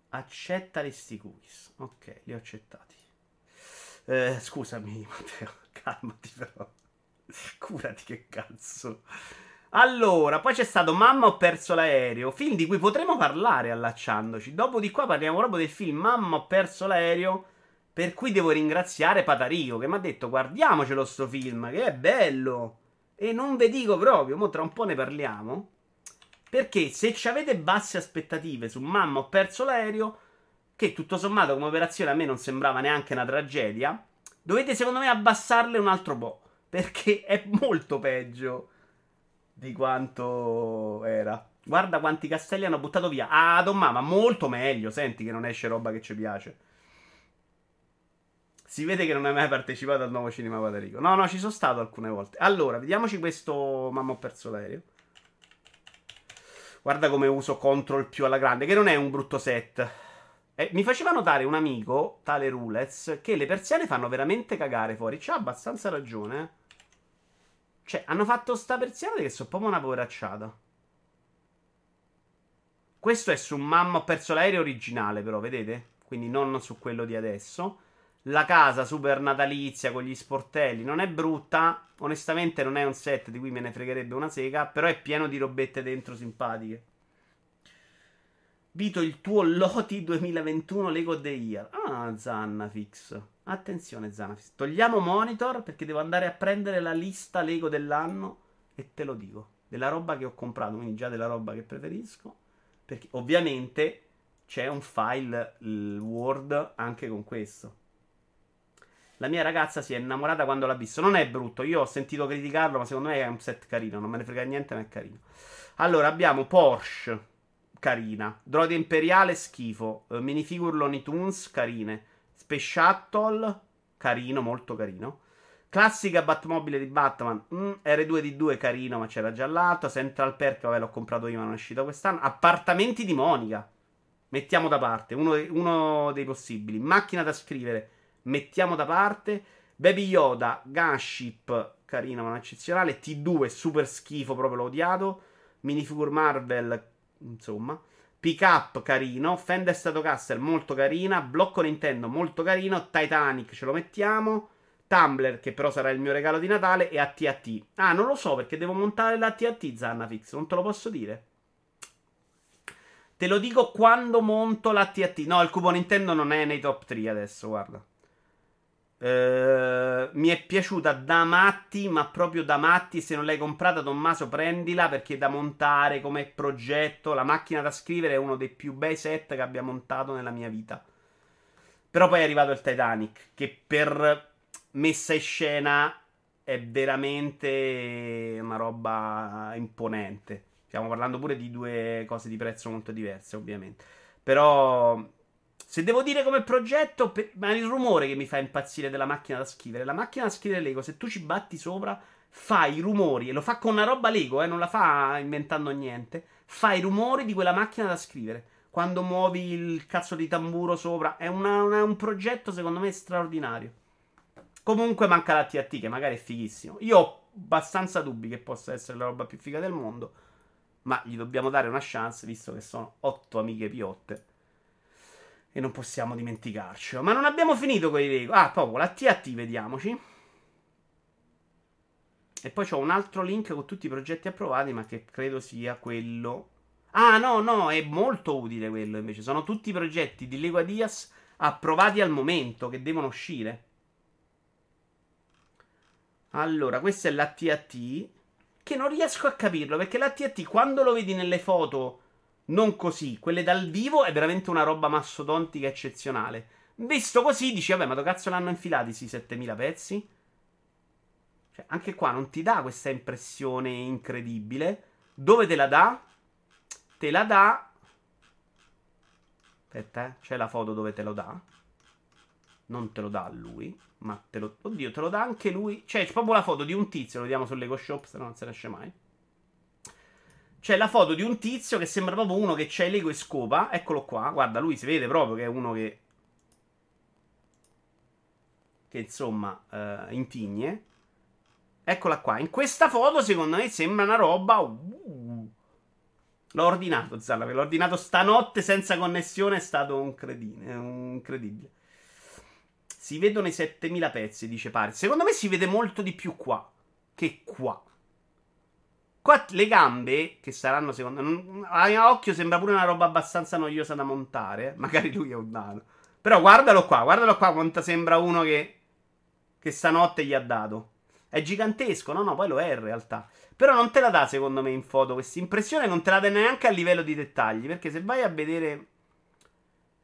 Accetta questi cookies. Ok, li ho accettati. Uh, scusami, Matteo. Calmati però. Curati che cazzo. Allora, poi c'è stato Mamma ho perso l'aereo, film di cui potremo parlare allacciandoci. Dopo di qua parliamo proprio del film Mamma ho perso l'aereo, per cui devo ringraziare Patarico che mi ha detto guardiamocelo sto film, che è bello. E non ve dico proprio, mo tra un po' ne parliamo. Perché se ci avete basse aspettative su Mamma ho perso l'aereo, che tutto sommato come operazione a me non sembrava neanche una tragedia, dovete secondo me abbassarle un altro po', perché è molto peggio di quanto era. Guarda quanti castelli hanno buttato via. Ah, Don Mama, molto meglio. Senti che non esce roba che ci piace. Si vede che non hai mai partecipato al nuovo cinema Patarico. No, no, ci sono stato alcune volte. Allora, vediamoci questo. Mamma, ho perso l'aereo. Guarda come uso control più alla grande, che non è un brutto set. Eh, mi faceva notare un amico, tale Rulez, che le persiane fanno veramente cagare fuori. C'ha abbastanza ragione, eh. Cioè, hanno fatto sta persiana che sono proprio una poveracciata. Questo è su Mamma ho perso l'aereo originale, però, vedete? Quindi non su quello di adesso. La casa super natalizia con gli sportelli non è brutta. Onestamente non è un set di cui me ne fregherebbe una sega, però è pieno di robette dentro simpatiche. Vito il tuo Loti 2021 Lego The Year. Ah, Zannafix. Attenzione, Zannafix. Togliamo monitor perché devo andare a prendere la lista Lego dell'anno e te lo dico. Della roba che ho comprato, quindi già della roba che preferisco. Perché ovviamente c'è un file Word anche con questo. La mia ragazza si è innamorata quando l'ha visto. Non è brutto, io ho sentito criticarlo, ma secondo me è un set carino. Non me ne frega niente, ma è carino. Allora, abbiamo Porsche carina. Droide Imperiale, schifo. Uh, minifigure Looney Tunes, carine. Space Shuttle, carino, molto carino. Classica Batmobile di Batman, mm, R2D2 carino, ma c'era già l'altro. Central Perk, vabbè, l'ho comprato io, ma non è uscito quest'anno. Appartamenti di Monica, mettiamo da parte, uno, uno dei possibili. Macchina da scrivere, mettiamo da parte. Baby Yoda, Gunship, carino, ma non eccezionale. T2, super schifo, proprio l'ho odiato. Minifigure Marvel, insomma. Pick up carino, Fender Stratocaster molto carina, blocco Nintendo molto carino, Titanic ce lo mettiamo, Tumblr, che però sarà il mio regalo di Natale, e ATAT. Ah, non lo so perché devo montare l'ATAT, Zannafix, non te lo posso dire. Te lo dico quando monto l'ATAT. No, il cubo Nintendo non è nei top 3 adesso, guarda. Uh, mi è piaciuta da matti, ma proprio da matti. Se non l'hai comprata, Tommaso, prendila perché da montare come progetto. La macchina da scrivere è uno dei più bei set che abbia montato nella mia vita. Però poi è arrivato il Titanic, che per messa in scena è veramente una roba imponente. Stiamo parlando pure di due cose di prezzo molto diverse, ovviamente. Però se devo dire come progetto, per... ma il rumore che mi fa impazzire della macchina da scrivere. La macchina da scrivere Lego, se tu ci batti sopra, fa i rumori, e lo fa con una roba Lego, eh, non la fa inventando niente. Fa i rumori di quella macchina da scrivere. Quando muovi il cazzo di tamburo sopra. È una, una, un progetto, secondo me, straordinario. Comunque manca la TAT, che magari è fighissimo. Io ho abbastanza dubbi che possa essere la roba più figa del mondo. Ma gli dobbiamo dare una chance, visto che sono otto amiche piotte. E non possiamo dimenticarcelo. Ma non abbiamo finito con i Lego. Ah, proprio la TAT, vediamoci. E poi c'ho un altro link con tutti i progetti approvati, ma che credo sia quello. Ah, no, no, è molto utile quello invece. Sono tutti i progetti di Lego Adias approvati al momento, che devono uscire. Allora, questa è la TAT. Che non riesco a capirlo, perché la TAT quando lo vedi nelle foto non così. Quelle dal vivo è veramente una roba mastodontica eccezionale. Visto così, dici, vabbè, ma dove cazzo l'hanno infilati questi 7000 pezzi? Cioè, anche qua non ti dà questa impressione incredibile. Dove te la dà? Te la dà. Aspetta, eh. C'è la foto dove te lo dà. Non te lo dà lui. Ma te lo. Oddio, te lo dà anche lui. Cioè, c'è proprio la foto di un tizio. Lo vediamo sull'Ego Shop, se no non se ne esce mai. C'è la foto di un tizio che sembra proprio uno che c'è l'ego e scopa. Eccolo qua. Guarda, lui si vede proprio che è uno che. Che insomma, uh, intigne. Eccola qua. In questa foto, secondo me, sembra una roba. Uh. L'ho ordinato, Zalla. L'ho ordinato stanotte senza connessione. È stato un credine. incredibile. Si vedono i 7000 pezzi, dice Paris. Secondo me si vede molto di più qua che qua. Qua le gambe, che saranno secondo me. A occhio sembra pure una roba abbastanza noiosa da montare. Magari lui è un nano. Però guardalo qua, guardalo qua quanto sembra uno che. Che stanotte gli ha dato. È gigantesco, no? No, poi lo è in realtà. Però non te la dà, secondo me, in foto questa impressione. Non te la dà neanche a livello di dettagli. Perché se vai a vedere.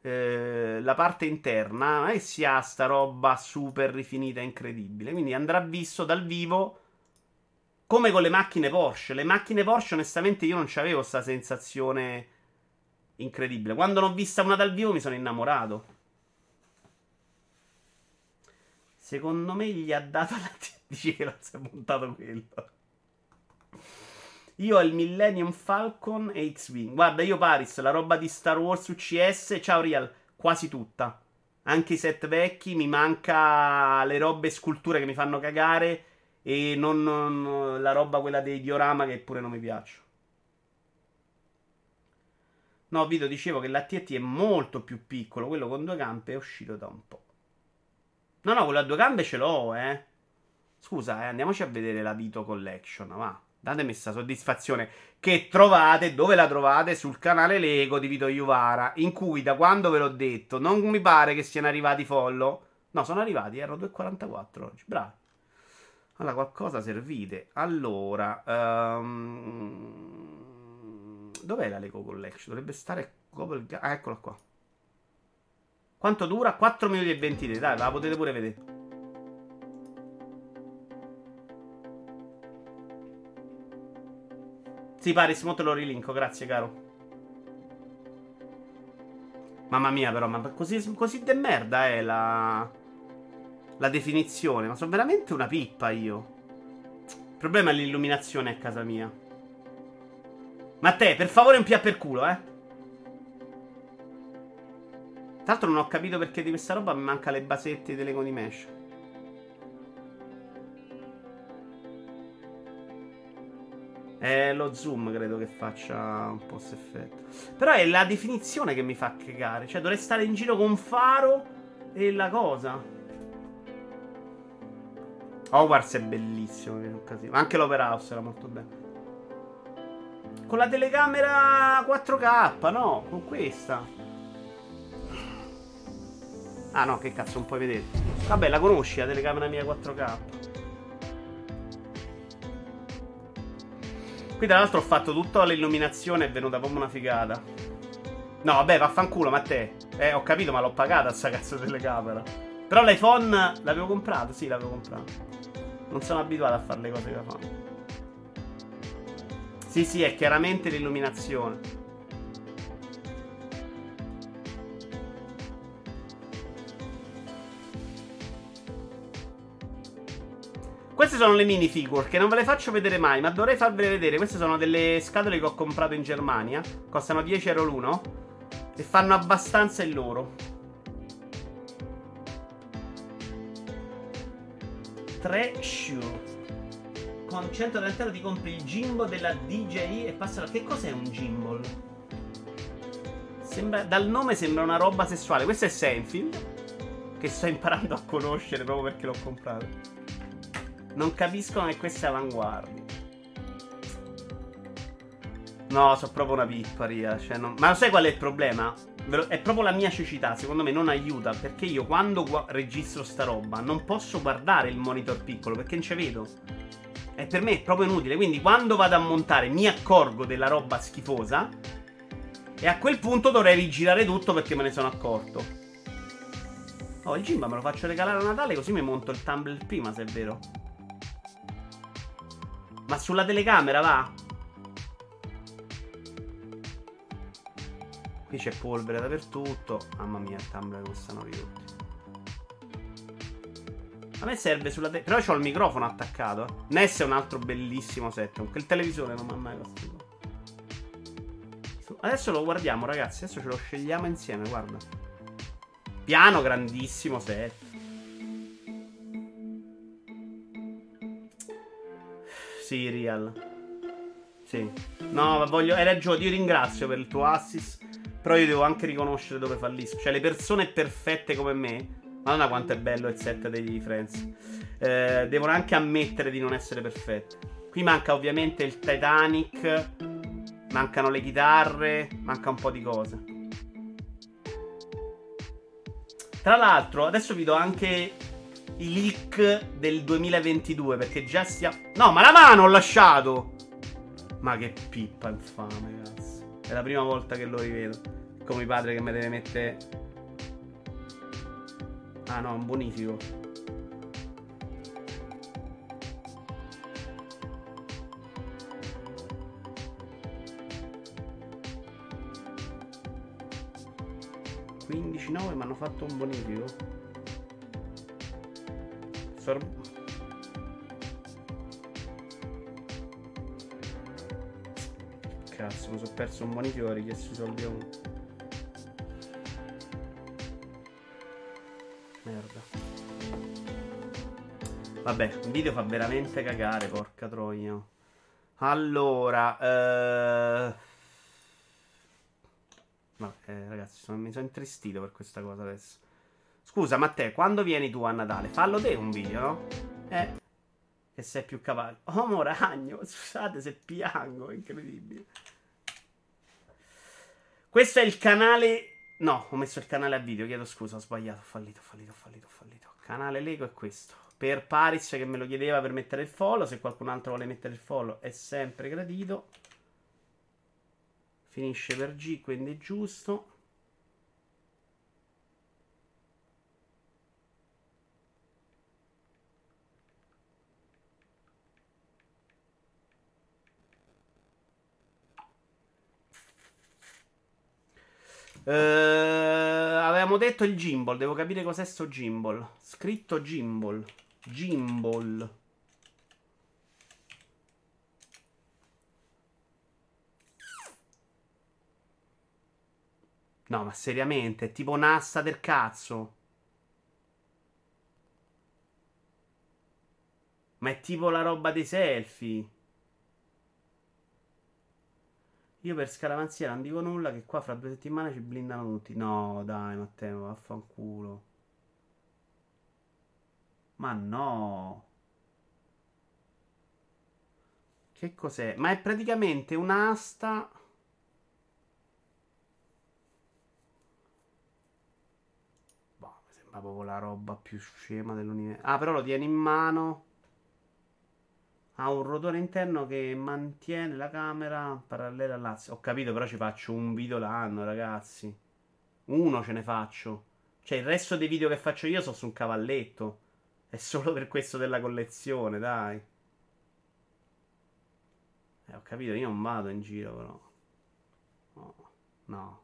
Eh, la parte interna, non è che si ha sta roba super rifinita, incredibile. Quindi andrà visto dal vivo come con le macchine Porsche. Le macchine Porsche, onestamente, io non c'avevo questa sensazione incredibile. Quando l'ho vista una dal vivo mi sono innamorato. Secondo me gli ha dato la... Dici che non si è montato quello. Io ho il Millennium Falcon e X-Wing. Guarda, io Paris, la roba di Star Wars UCS, ciao Real, quasi tutta. Anche i set vecchi, mi manca le robe sculture che mi fanno cagare e non, non, la roba quella dei diorama che pure non mi piacciono. No, Vito, dicevo che l'ATT è molto più piccolo. Quello con due gambe è uscito da un po'. No, no, quello a due gambe ce l'ho, eh. Scusa, eh, andiamoci a vedere la Vito Collection, va. Datemi questa soddisfazione che trovate, dove la trovate? Sul canale Lego di Vito Iuvara, in cui da quando ve l'ho detto non mi pare che siano arrivati follow. No, sono arrivati, erano 2,44 oggi. Bravi. Allora, qualcosa servite. Allora, um... dov'è la Lego Collection? Dovrebbe stare. Ah, eccola qua. Quanto dura? 4 minuti e 23. Dai, la potete pure vedere. Sì, Paris, mo te lo rilinko, grazie caro. Mamma mia, però, ma così, così de merda è la la definizione, ma sono veramente una pippa io. Il problema è l'illuminazione a casa mia. Ma te, per favore, un pia per culo, eh. Tra l'altro non ho capito perché di questa roba mi manca le basette delle mesh. È lo zoom credo che faccia un po' effetto. Però è la definizione che mi fa cagare. Cioè dovrei stare in giro con faro e la cosa. Hogwarts è bellissimo. Anche l'Opera House era molto bello. Con la telecamera 4K, no? Con questa. Ah no, che cazzo, non puoi vedere. Vabbè, la conosci la telecamera mia 4K. Qui tra l'altro ho fatto tutta l'illuminazione, è venuta proprio una figata. No, vabbè, vaffanculo, ma te. Eh, ho capito, ma l'ho pagata sta cazzo di telecamera. Però l'iPhone l'avevo comprato, sì, l'avevo comprato. Non sono abituato a fare le cose che fanno. Sì, sì, è chiaramente l'illuminazione. Queste sono le minifigure che non ve le faccio vedere mai, ma dovrei farvele vedere. Queste sono delle scatole che ho comprato in Germania. Costano 10 euro l'uno. E fanno abbastanza il loro. Tre shoe. Con 130 euro ti compri il gimbal della DJI e passa. Che cos'è un gimbal? Sembra, dal nome sembra una roba sessuale. Questo è Seinfeld. Che sto imparando a conoscere proprio perché l'ho comprato. Non capiscono che queste avanguardie. No, sono proprio una pipparia. Cioè non... Ma sai qual è il problema? È proprio la mia cecità, secondo me non aiuta. Perché io quando gu- registro sta roba non posso guardare il monitor piccolo perché non ci vedo. E per me è proprio inutile. Quindi quando vado a montare mi accorgo della roba schifosa. E a quel punto dovrei rigirare tutto perché me ne sono accorto. Oh, il Jimba me lo faccio regalare a Natale così mi monto il Tumblr prima, se è vero. Ma sulla telecamera va? Qui c'è polvere dappertutto. Mamma mia, il Tumblr come stanno ridotti. A me serve sulla telecamera. Però ho il microfono attaccato. Ness è un altro bellissimo set. Quel televisore non mi ha mai costruito. Adesso lo guardiamo, ragazzi. Adesso ce lo scegliamo insieme, guarda. Piano grandissimo set. Sì, Real. Sì. No, ma voglio. Hai ragione, io ringrazio per il tuo assist. Però io devo anche riconoscere dove fallisco. Cioè, le persone perfette come me. Madonna quanto è bello il set dei Friends. Eh, devono anche ammettere di non essere perfette. Qui manca ovviamente il Titanic. Mancano le chitarre. Manca un po' di cose. Tra l'altro, adesso vi do anche i leak del 2022 perché già stiamo... No, ma la mano ho lasciato! Ma che pippa infame, cazzo. È la prima volta che lo rivedo. Come padre che mi deve mettere... Ah no, un bonifico. Quindici nove mi hanno fatto un bonifico. Cazzo, mi sono perso un bonifico ho richiesto i soldi a uno. Merda. Vabbè, il video fa veramente cagare, porca troia. Allora, eh... No, eh, ragazzi, sono, mi sono intristito per questa cosa adesso. Scusa, ma te, quando vieni tu a Natale? Fallo te un video, no? Eh. Che sei più capace. Oh, ragno, scusate se piango, è incredibile. Questo è il canale... No, ho messo il canale a video, chiedo scusa, ho sbagliato, ho fallito, ho fallito, ho fallito, ho fallito. Canale Lego è questo. Per Paris che me lo chiedeva per mettere il follow, se qualcun altro vuole mettere il follow è sempre gradito. Finisce per G, quindi è giusto. Uh, avevamo detto il gimbal. Devo capire cos'è sto gimbal. Scritto gimbal. Gimbal. No, ma seriamente, è tipo un'asta del cazzo. Ma è tipo la roba dei selfie. Io per scaramanzia non dico nulla che qua fra due settimane ci blindano tutti. No, dai, Matteo, vaffanculo. Ma no. Che cos'è? Ma è praticamente un'asta. Boh, mi sembra proprio la roba più scema dell'universo. Ah, però lo tieni in mano. Ha un rotore interno che mantiene la camera parallela all'asse. Ho capito, però ci faccio un video l'anno, ragazzi. Uno ce ne faccio. Cioè, il resto dei video che faccio io sono su un cavalletto. È solo per questo della collezione, dai. Eh, ho capito, io non vado in giro, però. No, no.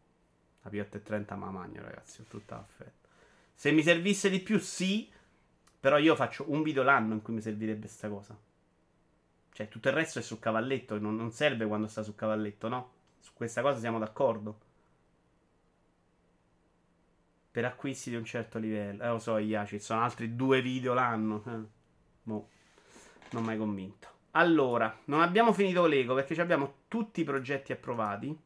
La P830 ma magno, ragazzi, ho tutta affetta. Se mi servisse di più, sì. Però io faccio un video l'anno in cui mi servirebbe questa cosa. Cioè, tutto il resto è sul cavalletto. Non, non serve quando sta sul cavalletto, no? Su questa cosa siamo d'accordo. Per acquisti di un certo livello. Eh, lo so, Iaci, sono altri due video l'anno. Eh. Boh, non mai convinto. Allora, non abbiamo finito Lego perché abbiamo tutti i progetti approvati.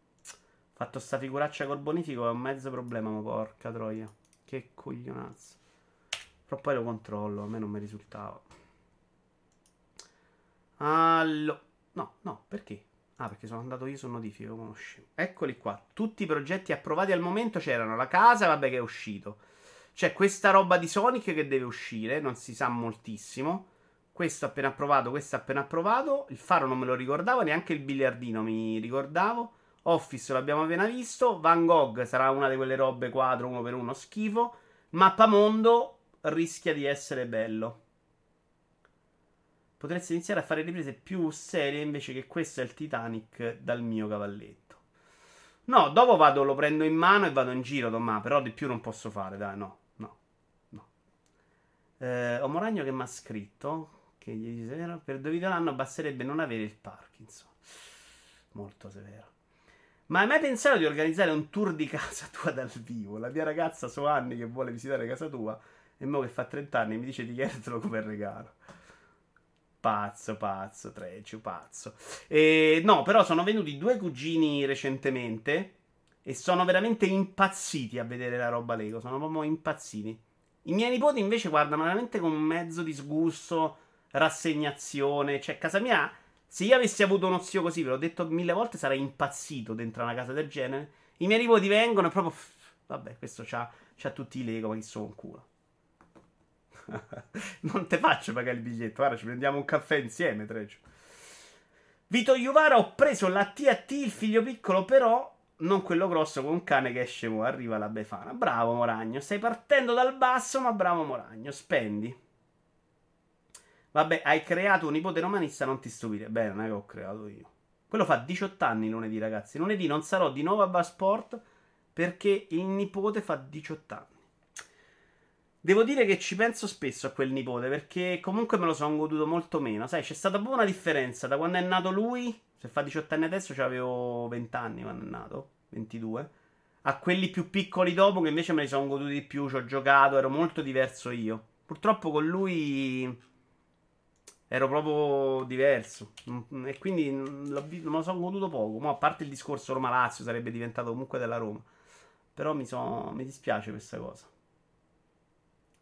Fatto sta figuraccia col bonifico è un mezzo problema, ma porca troia. Che coglionazzo. Però poi lo controllo, a me non mi risultava. Allora, no, no, perché? Ah, perché sono andato io su notifiche, conosci. Eccoli qua. Tutti i progetti approvati al momento c'erano la casa, vabbè, che è uscito. C'è questa roba di Sonic che deve uscire, non si sa moltissimo. Questo appena approvato, questo appena approvato. Il faro non me lo ricordavo, neanche il biliardino mi ricordavo. Office l'abbiamo appena visto. Van Gogh sarà una di quelle robe quadro uno per uno schifo. Mappamondo rischia di essere bello. Potresti iniziare a fare riprese più serie invece che questo è il Titanic dal mio cavalletto. No, dopo vado, lo prendo in mano e vado in giro, Tomà, però di più non posso fare, dai, no, no, no. Eh, ho Moragno che mi ha scritto che gli dice per due video l'anno basterebbe non avere il Parkinson. Molto severo. Ma hai mai pensato di organizzare un tour di casa tua dal vivo? La mia ragazza so anni che vuole visitare casa tua e mo che fa 30 anni mi dice di chiedertelo come regalo. Pazzo, pazzo, Treccio, pazzo. E, no, però sono venuti due cugini recentemente e sono veramente impazziti a vedere la roba Lego. Sono proprio impazziti. I miei nipoti invece guardano veramente con mezzo disgusto rassegnazione. Cioè, casa mia, se io avessi avuto uno zio così, ve l'ho detto mille volte, sarei impazzito dentro una casa del genere. I miei nipoti vengono e proprio. Vabbè, questo c'ha, c'ha tutti i Lego, ma chi sono un culo. non te faccio pagare il biglietto. Guarda, ci prendiamo un caffè insieme, Trecio. Vito Iuvara, ho preso la TAT, il figlio piccolo, però non quello grosso con un cane che esce, arriva la befana. Bravo Moragno, stai partendo dal basso, ma bravo Moragno, spendi. Vabbè, hai creato un nipote romanista, non ti stupire. Beh, non è che ho creato io. Quello fa 18 anni lunedì, ragazzi. Lunedì non sarò di nuovo a Basport perché il nipote fa 18 anni. Devo dire che ci penso spesso a quel nipote perché comunque me lo sono goduto molto meno. Sai, c'è stata proprio una differenza da quando è nato lui. Se fa 18 anni adesso, avevo 20 anni quando è nato, 22. A quelli più piccoli dopo che invece me li sono goduti di più. Ci ho giocato, ero molto diverso io. Purtroppo con lui ero proprio diverso. Mm, e quindi me lo sono goduto poco. Ma a parte il discorso Roma-Lazio, sarebbe diventato comunque della Roma. Però mi, so, mi dispiace questa cosa.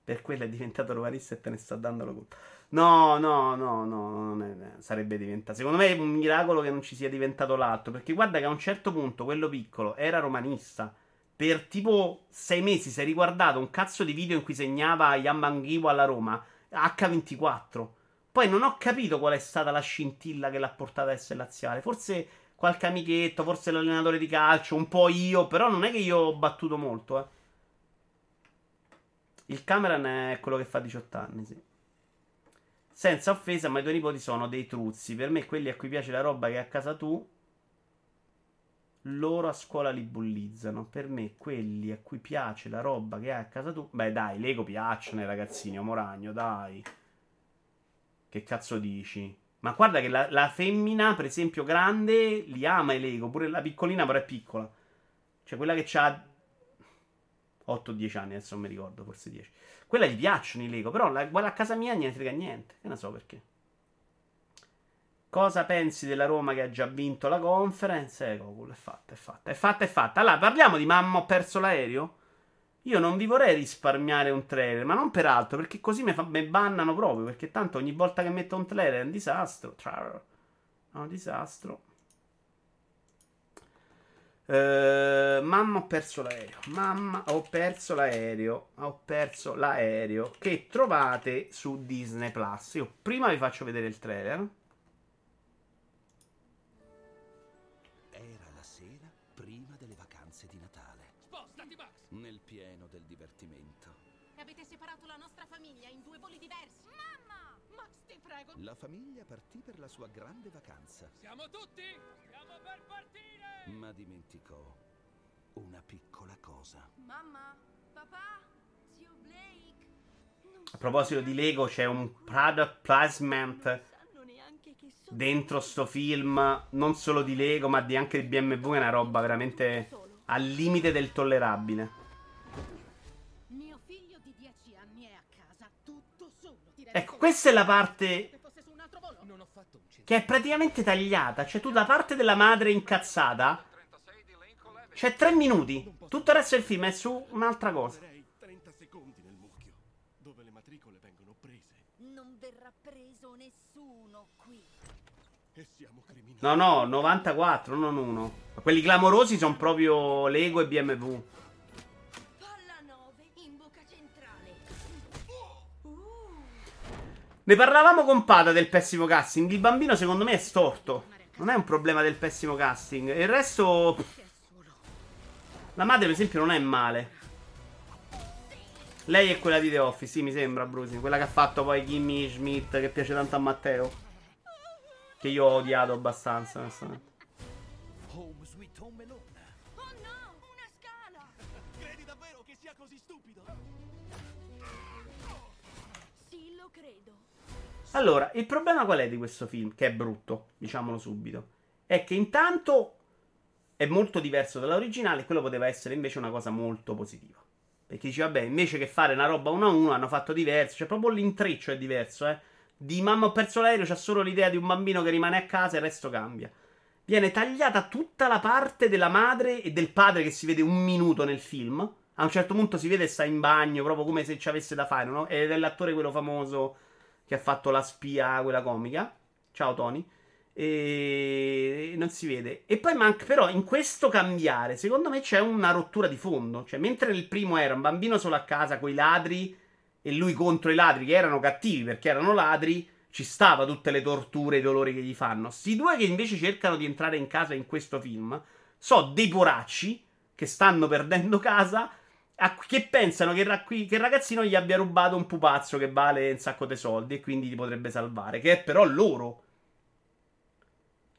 Per quello è diventato romanista e te ne sta dando la colpa. No, no, no, no, non è, sarebbe diventato. Secondo me è un miracolo che non ci sia diventato l'altro. Perché guarda che a un certo punto quello piccolo era romanista. Per tipo sei mesi si è riguardato un cazzo di video in cui segnava Yambangiwa alla Roma. H24. Poi non ho capito qual è stata la scintilla che l'ha portata a essere laziale. Forse qualche amichetto, forse l'allenatore di calcio, un po' io, però non è che io ho battuto molto, eh. Il Cameron è quello che fa 18 anni, sì. Senza offesa, ma i tuoi nipoti sono dei truzzi. Per me, quelli a cui piace la roba che hai a casa tu, loro a scuola li bullizzano. Per me, quelli a cui piace la roba che hai a casa tu, beh, dai, Lego piacciono ai ragazzini, Moragno, dai. Che cazzo dici? Ma guarda che la, la, femmina, per esempio, grande, li ama i Lego. Pure la piccolina, però è piccola. Cioè, quella che ha 8-10 anni, adesso non mi ricordo, forse 10. Quella gli piacciono i Lego, però la, a casa mia non ne frega niente. Che ne so perché. Cosa pensi della Roma che ha già vinto la conference? Eh, Gokul, è fatta, è fatta, è fatta, è fatta. Allora, parliamo di mamma ho perso l'aereo? Io non vi vorrei risparmiare un trailer, ma non per altro, perché così mi, fa, mi bannano proprio. Perché tanto ogni volta che metto un trailer è un disastro. A No, disastro. Uh, mamma ho perso l'aereo. Mamma ho perso l'aereo. Ho perso l'aereo. Che trovate su Disney Plus. Io prima vi faccio vedere il trailer. La famiglia partì per la sua grande vacanza, Siamo tutti? Stiamo per partire! ma dimenticò una piccola cosa. Mamma? Papà? Zio Blake? Non A proposito di Lego, c'è un product placement dentro sto film. Non solo di Lego, ma di anche di BMW. È una roba veramente al limite del tollerabile. Mio figlio di 10 anni è a casa tutto solo. Ti rendi Ecco, questa è la parte Se fosse su un altro volo. Non ho fatto un centro. Che è praticamente tagliata. Cioè, tu la parte della madre incazzata. C'è tre minuti. Tutto il resto del film è su un'altra cosa. Darei 30 secondi nel mucchio, dove le matricole vengono prese Non verrà preso nessuno qui. siamo criminali. No, no, 94, non uno. Quelli clamorosi sono proprio Lego e BMW. Ne parlavamo con Pada del pessimo casting. Il bambino, secondo me, è storto. Non è un problema del pessimo casting. Il resto. La madre, per esempio, non è male. Lei è quella di The Office, sì, mi sembra, Brusi. Quella che ha fatto poi Kimmy Schmidt, che piace tanto a Matteo. Che io ho odiato abbastanza, onestamente. Allora, il problema qual è di questo film? Che è brutto, diciamolo subito. È che intanto è molto diverso dall'originale. e Quello poteva essere invece una cosa molto positiva. Perché dici, vabbè, invece che fare una roba uno a uno, hanno fatto diverso. Cioè, proprio l'intreccio è diverso, eh. Di mamma ho perso l'aereo, c'è solo l'idea di un bambino che rimane a casa e il resto cambia. Viene tagliata tutta la parte della madre e del padre che si vede un minuto nel film. A un certo punto si vede e sta in bagno, proprio come se ci avesse da fare, no? Ed è l'attore quello famoso che ha fatto la spia, quella comica. Ciao Tony. E non si vede. E poi manca, però, in questo cambiare, secondo me c'è una rottura di fondo. Cioè, mentre nel primo era un bambino solo a casa con i ladri e lui contro i ladri che erano cattivi perché erano ladri, ci stava tutte le torture e i dolori che gli fanno. Sti due che invece cercano di entrare in casa in questo film so dei poracci che stanno perdendo casa che pensano che, il ra- che il ragazzino gli abbia rubato un pupazzo che vale un sacco di soldi e quindi li potrebbe salvare, che è però loro.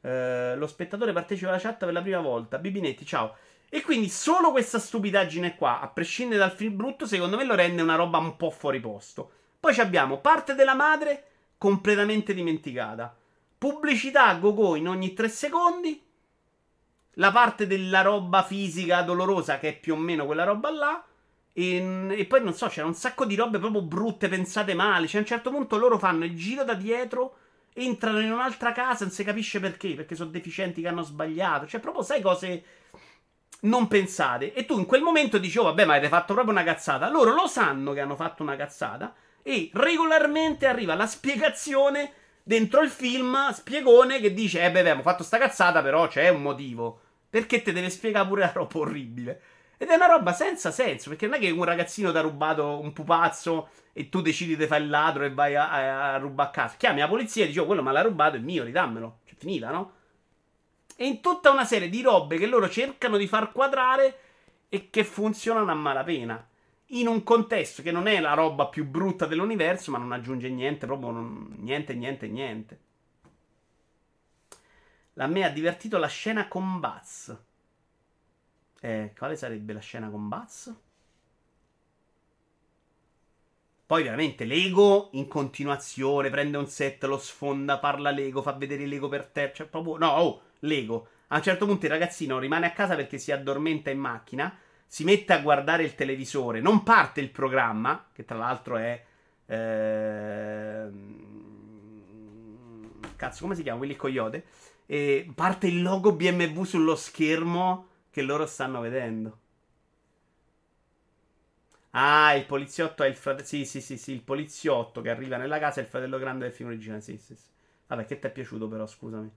Eh, lo spettatore partecipa alla chat per la prima volta. Bibinetti, ciao. E quindi solo questa stupidaggine qua, a prescindere dal film brutto, secondo me lo rende una roba un po' fuori posto. Poi abbiamo parte della madre completamente dimenticata. Pubblicità a go-go in ogni tre secondi. La parte della roba fisica dolorosa, che è più o meno quella roba là. E, e poi non so, c'era un sacco di robe proprio brutte, pensate male. Cioè, a un certo punto loro fanno il giro da dietro, entrano in un'altra casa, non si capisce perché, perché sono deficienti che hanno sbagliato. Cioè, proprio sai cose non pensate. E tu in quel momento dici, oh vabbè, ma avete fatto proprio una cazzata. Loro lo sanno che hanno fatto una cazzata. E regolarmente arriva la spiegazione dentro il film, spiegone, che dice, eh beh, abbiamo fatto sta cazzata, però c'è un motivo. Perché te deve spiegare pure la roba orribile. Ed è una roba senza senso, perché non è che un ragazzino ti ha rubato un pupazzo e tu decidi di fare il ladro e vai a, a, a rubare a casa. Chiami la polizia e dici, oh, quello me l'ha rubato, è mio, ridammelo. Cioè, finita, no? E in tutta una serie di robe che loro cercano di far quadrare e che funzionano a malapena. In un contesto che non è la roba più brutta dell'universo, ma non aggiunge niente, proprio non- niente, niente, niente. A me ha divertito la scena con Buzz. Eh, quale sarebbe la scena con Buzz? Poi veramente Lego in continuazione prende un set, lo sfonda, parla Lego, fa vedere Lego per terra. Cioè, proprio. No, oh, Lego. A un certo punto il ragazzino rimane a casa perché si addormenta in macchina. Si mette a guardare il televisore. Non parte il programma, che tra l'altro è. ehm, Cazzo, come si chiama? Willy Coyote. E parte il logo BMW sullo schermo che loro stanno vedendo. Ah, il poliziotto è il fratello. Sì, sì, sì, sì, il poliziotto che arriva nella casa è il fratello grande del film originale. Sì, sì, sì. Vabbè, che ti è piaciuto però, scusami.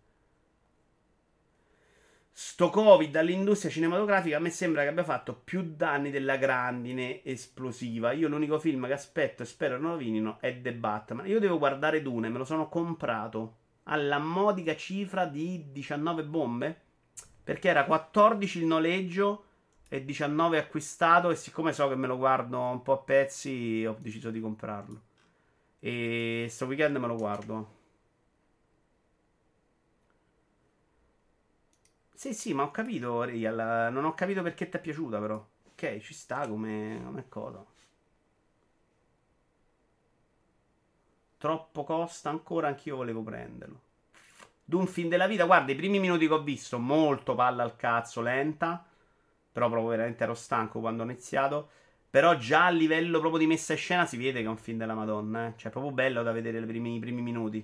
sto Covid all'industria cinematografica a me sembra che abbia fatto più danni della grandine esplosiva. Io l'unico film che aspetto e spero non rovinino è The Batman. Io devo guardare Dune, me lo sono comprato alla modica cifra di 19 bombe. Perché era 14 il noleggio e 19 acquistato. E siccome so che me lo guardo un po' a pezzi, ho deciso di comprarlo. E sto weekend me lo guardo. Sì, sì, ma ho capito, Real. Non ho capito perché ti è piaciuta, però. Ok, ci sta come, come cosa. Troppo costa ancora, anch'io volevo prenderlo. D'un film della vita, guarda, i primi minuti che ho visto, molto palla al cazzo, lenta. Però proprio veramente ero stanco quando ho iniziato. Però già a livello proprio di messa in scena si vede che è un film della Madonna, eh. Cioè, è proprio bello da vedere i primi, i primi minuti.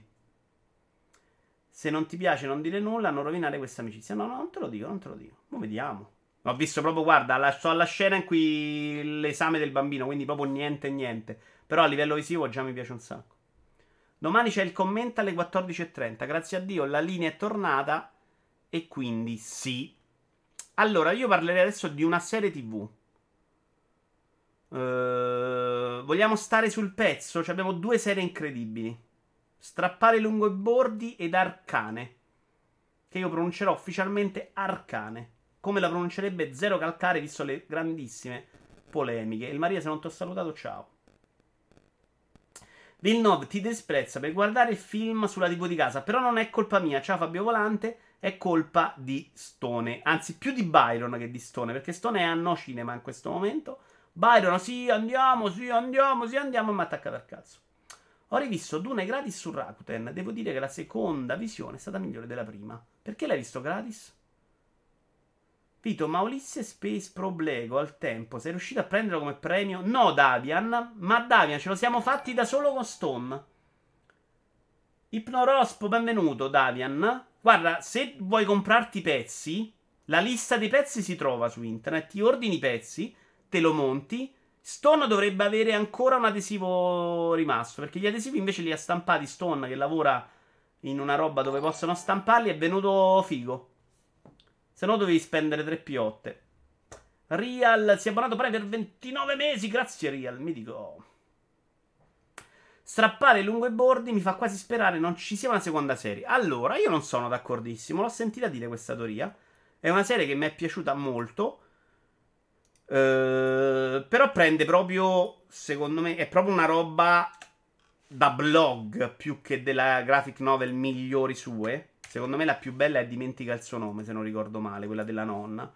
Se non ti piace, non dire nulla, non rovinare questa amicizia. No, no, non te lo dico, non te lo dico. Mo vediamo. Ho visto proprio, guarda, la, sto alla scena in cui l'esame del bambino, quindi proprio niente, niente. Però a livello visivo già mi piace un sacco. Domani c'è il commento alle 14.30. Grazie a Dio la linea è tornata. E quindi sì. Allora, io parlerei adesso di una serie TV. Uh, eh, vogliamo stare sul pezzo? Cioè abbiamo due serie incredibili. Strappare lungo i bordi ed arcane. Che io pronuncerò ufficialmente arcane. Come la pronuncerebbe Zero Calcare, visto le grandissime polemiche. Il Maria, se non ti ho salutato, ciao. Villeneuve ti disprezza per guardare il film sulla TV di casa. Però non è colpa mia. Ciao Fabio Volante. È colpa di Stone. Anzi, più di Byron che di Stone. Perché Stone è a no cinema in questo momento. Byron, sì, andiamo, sì, andiamo, sì, andiamo. Ha attaccato al cazzo. Ho rivisto Dune gratis su Rakuten. Devo dire che la seconda visione è stata migliore della prima. Perché l'hai visto gratis? Vito, ma Ulisse Space Pro Lego al tempo sei riuscito a prenderlo come premio? No, Davian, ma Davian ce lo siamo fatti da solo con Stone. Ipnorospo, benvenuto, Davian. Guarda, se vuoi comprarti pezzi, la lista dei pezzi si trova su internet. Ti ordini i pezzi, te lo monti Stone dovrebbe avere ancora un adesivo rimasto. Perché gli adesivi invece li ha stampati Stone, che lavora in una roba dove possono stamparli. È venuto figo. Se no dovevi spendere tre piotte. Real si è abbonato pure per 29 mesi. Grazie, Real. Mi dico. Strappare lungo i bordi mi fa quasi sperare non ci sia una seconda serie. Allora, io non sono d'accordissimo. L'ho sentita dire questa teoria. È una serie che mi è piaciuta molto. Uh, però prende proprio, secondo me, è proprio una roba da blog più che della graphic novel migliori sue. Secondo me la più bella è Dimentica il suo nome, se non ricordo male, quella della nonna.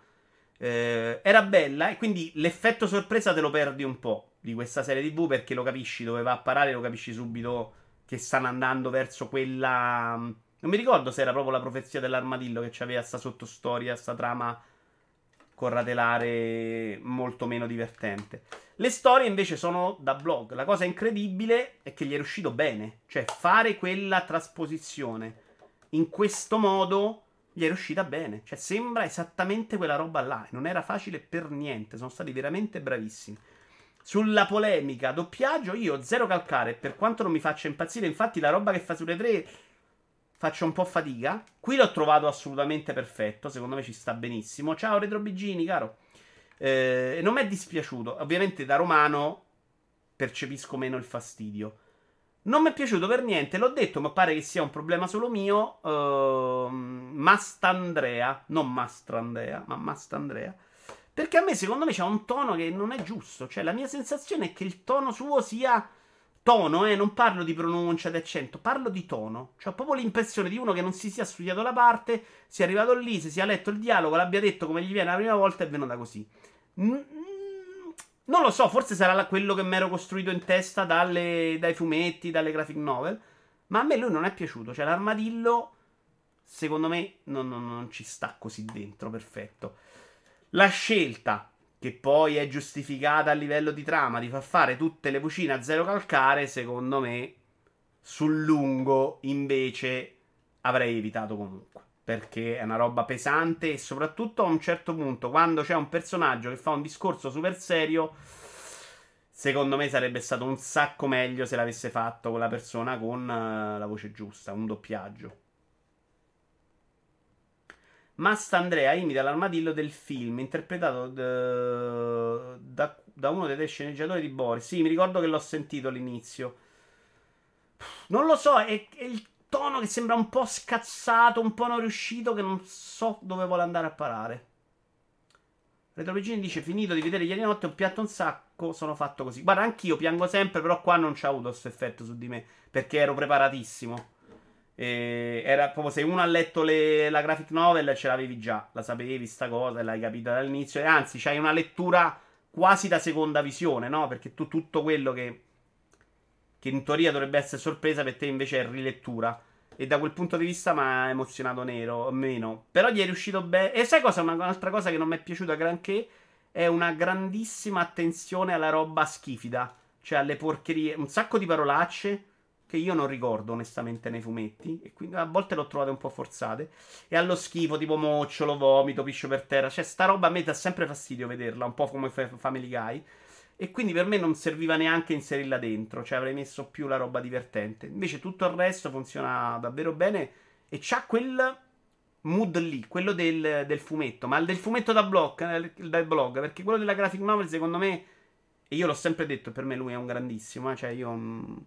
Uh, era bella e quindi l'effetto sorpresa te lo perdi un po' di questa serie TV perché lo capisci dove va a parare, lo capisci subito che stanno andando verso quella... Non mi ricordo se era proprio la profezia dell'armadillo che aveva sta sottostoria, sta trama corratelare molto meno divertente. Le storie invece sono da blog. La cosa incredibile è che gli è riuscito bene. Cioè, fare quella trasposizione in questo modo gli è riuscita bene. Cioè, sembra esattamente quella roba là. Non era facile per niente. Sono stati veramente bravissimi. Sulla polemica doppiaggio, io zero calcare. Per quanto non mi faccia impazzire, infatti, la roba che fa sulle tre faccio un po' fatica. Qui l'ho trovato assolutamente perfetto. Secondo me ci sta benissimo. Ciao Retro Bigini, caro. Eh, non mi è dispiaciuto. Ovviamente da romano percepisco meno il fastidio. Non mi è piaciuto per niente, l'ho detto, ma pare che sia un problema solo mio. Uh, Mastandrea, non Mastrandrea, ma Mastandrea. Perché a me, secondo me, c'è un tono che non è giusto. Cioè, la mia sensazione è che il tono suo sia Tono, eh, non parlo di pronuncia di accento, parlo di tono. Cioè, ho proprio l'impressione di uno che non si sia studiato la parte, sia arrivato lì, si sia letto il dialogo, l'abbia detto come gli viene la prima volta e è venuta così. Non lo so, forse sarà quello che mi ero costruito in testa dalle, dai fumetti, dalle graphic novel. Ma a me lui non è piaciuto. Cioè, l'armadillo, secondo me, non, non, non ci sta così dentro. Perfetto. La scelta che poi è giustificata a livello di trama, di far fare tutte le cucine a zero calcare, secondo me sul lungo invece avrei evitato comunque. Perché è una roba pesante e soprattutto a un certo punto, quando c'è un personaggio che fa un discorso super serio, secondo me sarebbe stato un sacco meglio se l'avesse fatto quella persona con uh, la voce giusta, un doppiaggio. Mastandrea imita l'armadillo del film, interpretato d- da, da uno dei sceneggiatori di Boris. Sì, mi ricordo che l'ho sentito all'inizio. Non lo so, è, è il tono che sembra un po' scazzato, un po' non riuscito, che non so dove vuole andare a parare. Retropigini dice: Finito di vedere ieri notte, un piatto un sacco. Sono fatto così. Guarda, anch'io piango sempre, però qua non c'ha avuto questo effetto su di me. Perché ero preparatissimo. E era proprio se uno ha letto le, la graphic novel, ce l'avevi già, la sapevi sta cosa e l'hai capita dall'inizio. E anzi, c'hai una lettura quasi da seconda visione, no? Perché tu tutto quello che, che in teoria dovrebbe essere sorpresa per te invece è rilettura. E da quel punto di vista mi ha emozionato nero, meno. Però gli è riuscito bene. E sai cosa? Un'altra cosa che non mi è piaciuta granché è una grandissima attenzione alla roba schifida. Cioè alle porcherie. Un sacco di parolacce che io non ricordo onestamente nei fumetti. E quindi a volte l'ho trovate un po' forzate. E allo schifo, tipo mocciolo, vomito, piscio per terra. Cioè, sta roba a me dà sempre fastidio vederla. Un po' come Family Guy. E quindi per me non serviva neanche inserirla dentro, cioè avrei messo più la roba divertente. Invece tutto il resto funziona davvero bene e c'ha quel mood lì, quello del, del fumetto, ma il del fumetto da blog, dal blog, perché quello della graphic novel secondo me, e io l'ho sempre detto, per me lui è un grandissimo, eh, cioè io... Mm,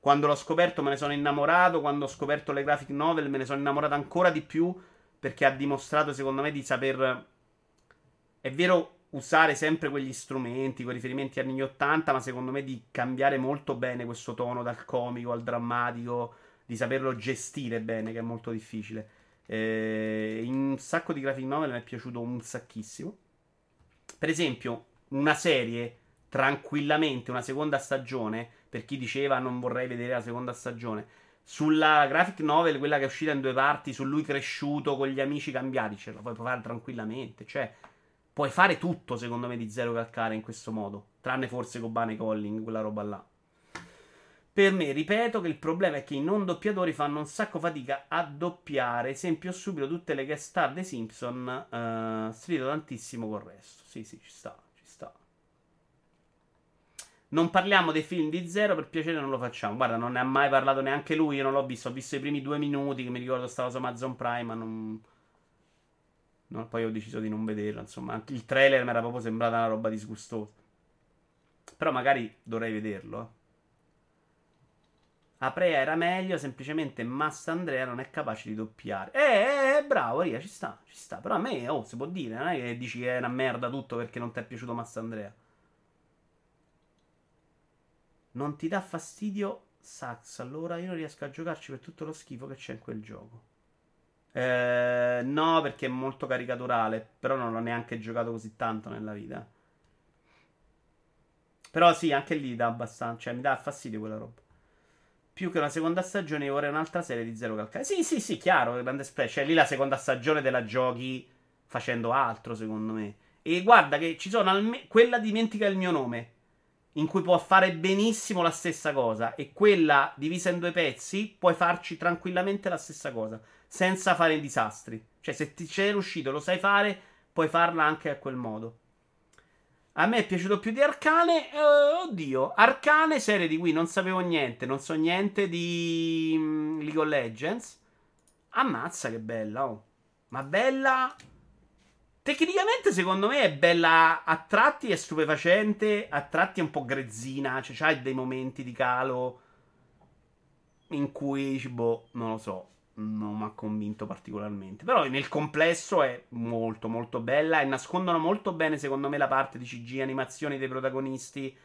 quando l'ho scoperto me ne sono innamorato, quando ho scoperto le graphic novel me ne sono innamorato ancora di più perché ha dimostrato secondo me di saper... È vero usare sempre quegli strumenti, quei riferimenti anni 80, ma secondo me di cambiare molto bene questo tono dal comico al drammatico, di saperlo gestire bene, che è molto difficile. Eh, un sacco di graphic novel mi è piaciuto un sacchissimo. Per esempio, una serie tranquillamente, una seconda stagione, per chi diceva non vorrei vedere la seconda stagione, sulla graphic novel, quella che è uscita in due parti, su lui cresciuto con gli amici cambiati, ce la puoi provare tranquillamente. Cioè, Puoi fare tutto, secondo me, di zero calcare in questo modo. Tranne forse con Bane Colling, quella roba là. Per me, ripeto che il problema è che i non doppiatori fanno un sacco fatica a doppiare. Esempio subito, tutte le guest star dei Simpson uh, strido tantissimo col resto. Sì, sì, ci sta, ci sta. Non parliamo dei film di zero, per piacere non lo facciamo. Guarda, non ne ha mai parlato neanche lui, io non l'ho visto. Ho visto i primi due minuti, che mi ricordo stava su Amazon Prime, ma non... No, poi ho deciso di non vederlo. Insomma, il trailer mi era proprio sembrata una roba disgustosa. Però magari dovrei vederlo. Eh. Aprea era meglio, semplicemente Massa Andrea non è capace di doppiare. Eh, eh, eh, bravo, Ria, ci sta, ci sta. Però a me, oh, si può dire, non è che dici che è una merda tutto perché non ti è piaciuto Massa Andrea. Non ti dà fastidio Sax, allora io non riesco a giocarci per tutto lo schifo che c'è in quel gioco. Eh, no, perché è molto caricaturale. Però non l'ho neanche giocato così tanto nella vita. Però sì, anche lì dà abbastanza. Cioè, mi dà fastidio quella roba. Più che una seconda stagione, vorrei un'altra serie di Zero Calcare. Sì, sì, sì, chiaro. Grande splash. Cioè, lì la seconda stagione te la giochi facendo altro, secondo me. E guarda che ci sono alme- quella dimentica il mio nome. In cui può fare benissimo la stessa cosa. E quella divisa in due pezzi, puoi farci tranquillamente la stessa cosa senza fare disastri. Cioè, se ti c'è riuscito, lo sai fare, puoi farla anche a quel modo. A me è piaciuto più di Arcane. Eh, oddio, Arcane, serie di cui non sapevo niente, non so niente di um, League of Legends. Ammazza che bella, oh. Ma bella. Tecnicamente, secondo me, è bella a tratti è stupefacente, a tratti è un po' grezzina. Cioè, c'hai dei momenti di calo in cui, boh, non lo so non mi ha convinto particolarmente. Però nel complesso è molto molto bella e nascondono molto bene secondo me la parte di CG animazioni dei protagonisti.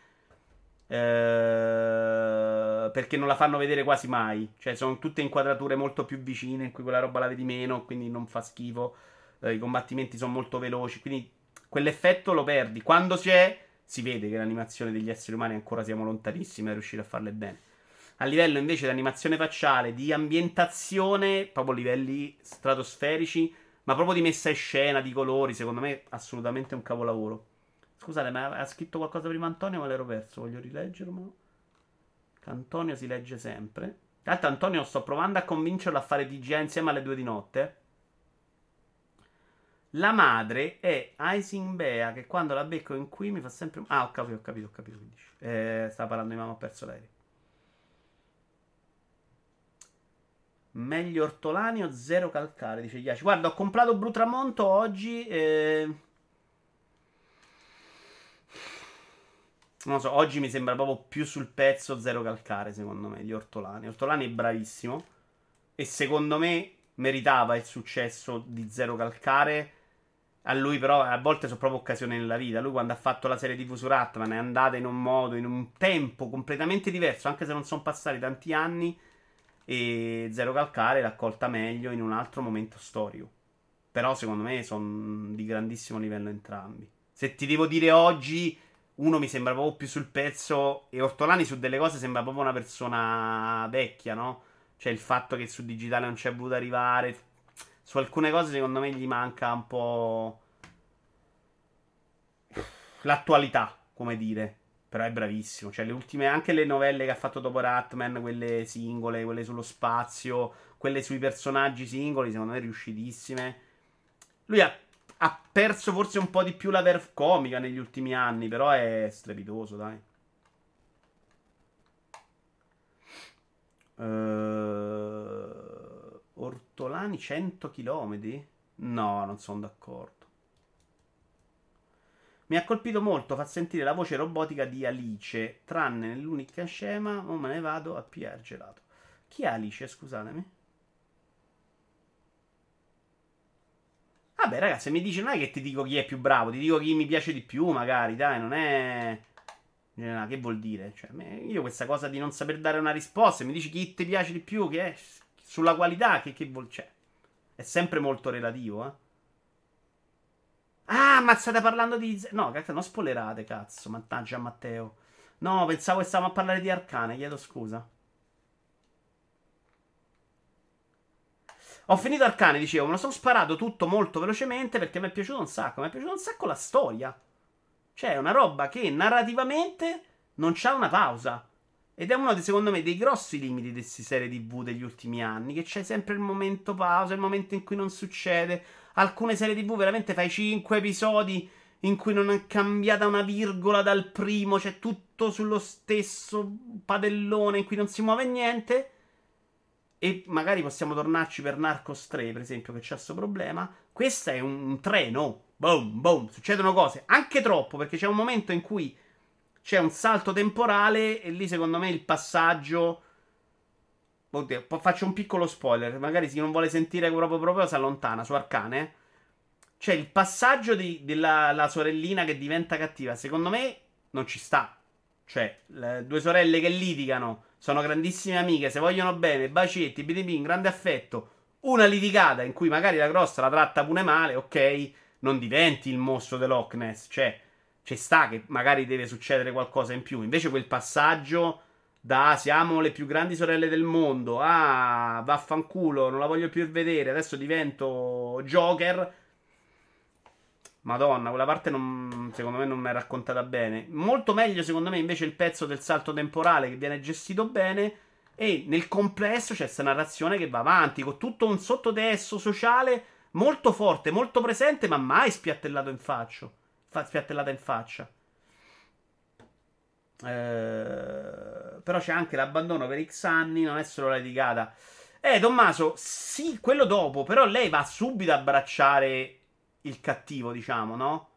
Eh, perché non la fanno vedere quasi mai. Cioè sono tutte inquadrature molto più vicine in cui quella roba la vedi meno, quindi non fa schifo. Eh, I combattimenti sono molto veloci, quindi quell'effetto lo perdi. Quando c'è si vede che l'animazione degli esseri umani ancora siamo lontanissimi da riuscire a farle bene. A livello invece di animazione facciale, di ambientazione, proprio livelli stratosferici, ma proprio di messa in scena, di colori, secondo me assolutamente un capolavoro. Scusate, ma ha scritto qualcosa prima Antonio, ma l'ero perso, voglio rileggerlo. Antonio si legge sempre. L'altro Antonio sto provando a convincerlo a fare TGA insieme alle due di notte. La madre è Icing Bea, che quando la becco in qui mi fa sempre... Ah, ho capito, ho capito, ho capito. Eh, stava parlando di mamma, ho perso l'aereo. Meglio ortolani o zero calcare, dice Ghiacci. Guarda, ho comprato Brutramonto oggi. Eh... Non so, oggi mi sembra proprio più sul pezzo zero calcare, secondo me, di Ortolani. Ortolani è bravissimo. E secondo me meritava il successo di zero calcare. A lui, però, a volte sono proprio occasioni nella vita. Lui, quando ha fatto la serie TV su Ratman, è andata in un modo, in un tempo completamente diverso, anche se non sono passati tanti anni. E Zero Calcare l'ha accolta meglio in un altro momento storico. Però, secondo me, sono di grandissimo livello entrambi. Se ti devo dire oggi uno mi sembra proprio più sul pezzo e Ortolani su delle cose sembra proprio una persona vecchia, no? Cioè il fatto che su digitale non ci è voluto arrivare. Su alcune cose secondo me gli manca un po' l'attualità, come dire. Però è bravissimo. Cioè le ultime, anche le novelle che ha fatto dopo Ratman, quelle singole, quelle sullo spazio, quelle sui personaggi singoli, secondo me riuscitissime. Lui ha ha perso forse un po' di più la verve comica negli ultimi anni, però è strepitoso, dai. Uh, Ortolani 100 km? No, non sono d'accordo. Mi ha colpito molto far sentire la voce robotica di Alice, tranne nell'unica scema, o me ne vado a PR gelato. Chi è Alice, scusatemi? Vabbè, ragazzi, mi dici non è che ti dico chi è più bravo, ti dico chi mi piace di più, magari, dai, non è. Eh, che vuol dire? Cioè, io questa cosa di non saper dare una risposta, mi dici chi ti piace di più, che è sulla qualità, che, che vuol c'è? Cioè, è sempre molto relativo, eh. Ah, ma state parlando di. No, cazzo, non spoilerate, cazzo. Mannaggia, Matteo. No, pensavo che stavamo a parlare di Arcane, chiedo scusa. Ho finito Arcane, dicevo, me lo sono sparato tutto molto velocemente perché mi è piaciuto un sacco. Mi è piaciuto un sacco la storia. Cioè, è una roba che narrativamente non c'ha una pausa. Ed è uno, secondo me, dei grossi limiti di queste serie TV degli ultimi anni. Che c'è sempre il momento pausa, il momento in cui non succede. Alcune serie TV veramente fai 5 episodi in cui non è cambiata una virgola dal primo, c'è tutto sullo stesso padellone in cui non si muove niente. E magari possiamo tornarci per Narcos 3, per esempio, che c'è questo problema. Questo è un treno. Boom, boom. Succedono cose. Anche troppo, perché c'è un momento in cui c'è un salto temporale e lì secondo me il passaggio... Oddio, faccio un piccolo spoiler. Magari chi non vuole sentire proprio proprio si allontana su Arcane. C'è il passaggio di, della sorellina che diventa cattiva. Secondo me non ci sta. Cioè, le due sorelle che litigano sono grandissime amiche, se vogliono bene, bacetti, bidibin, grande affetto. Una litigata in cui magari la grossa la tratta pure male, ok, non diventi il mostro dell'Och Ness, cioè ci sta che magari deve succedere qualcosa in più. Invece quel passaggio da siamo le più grandi sorelle del mondo a vaffanculo, non la voglio più vedere, adesso divento Joker Madonna, quella parte non, secondo me non mi è raccontata bene. Molto meglio, secondo me, invece il pezzo del salto temporale che viene gestito bene. E nel complesso c'è questa narrazione che va avanti con tutto un sottotesto sociale molto forte, molto presente, ma mai spiattellato in faccia. Fa, spiattellata in faccia. Eh, però c'è anche l'abbandono per X anni, non è solo la litigata. Eh, Tommaso, sì, quello dopo, però lei va subito a abbracciare il cattivo, diciamo, no?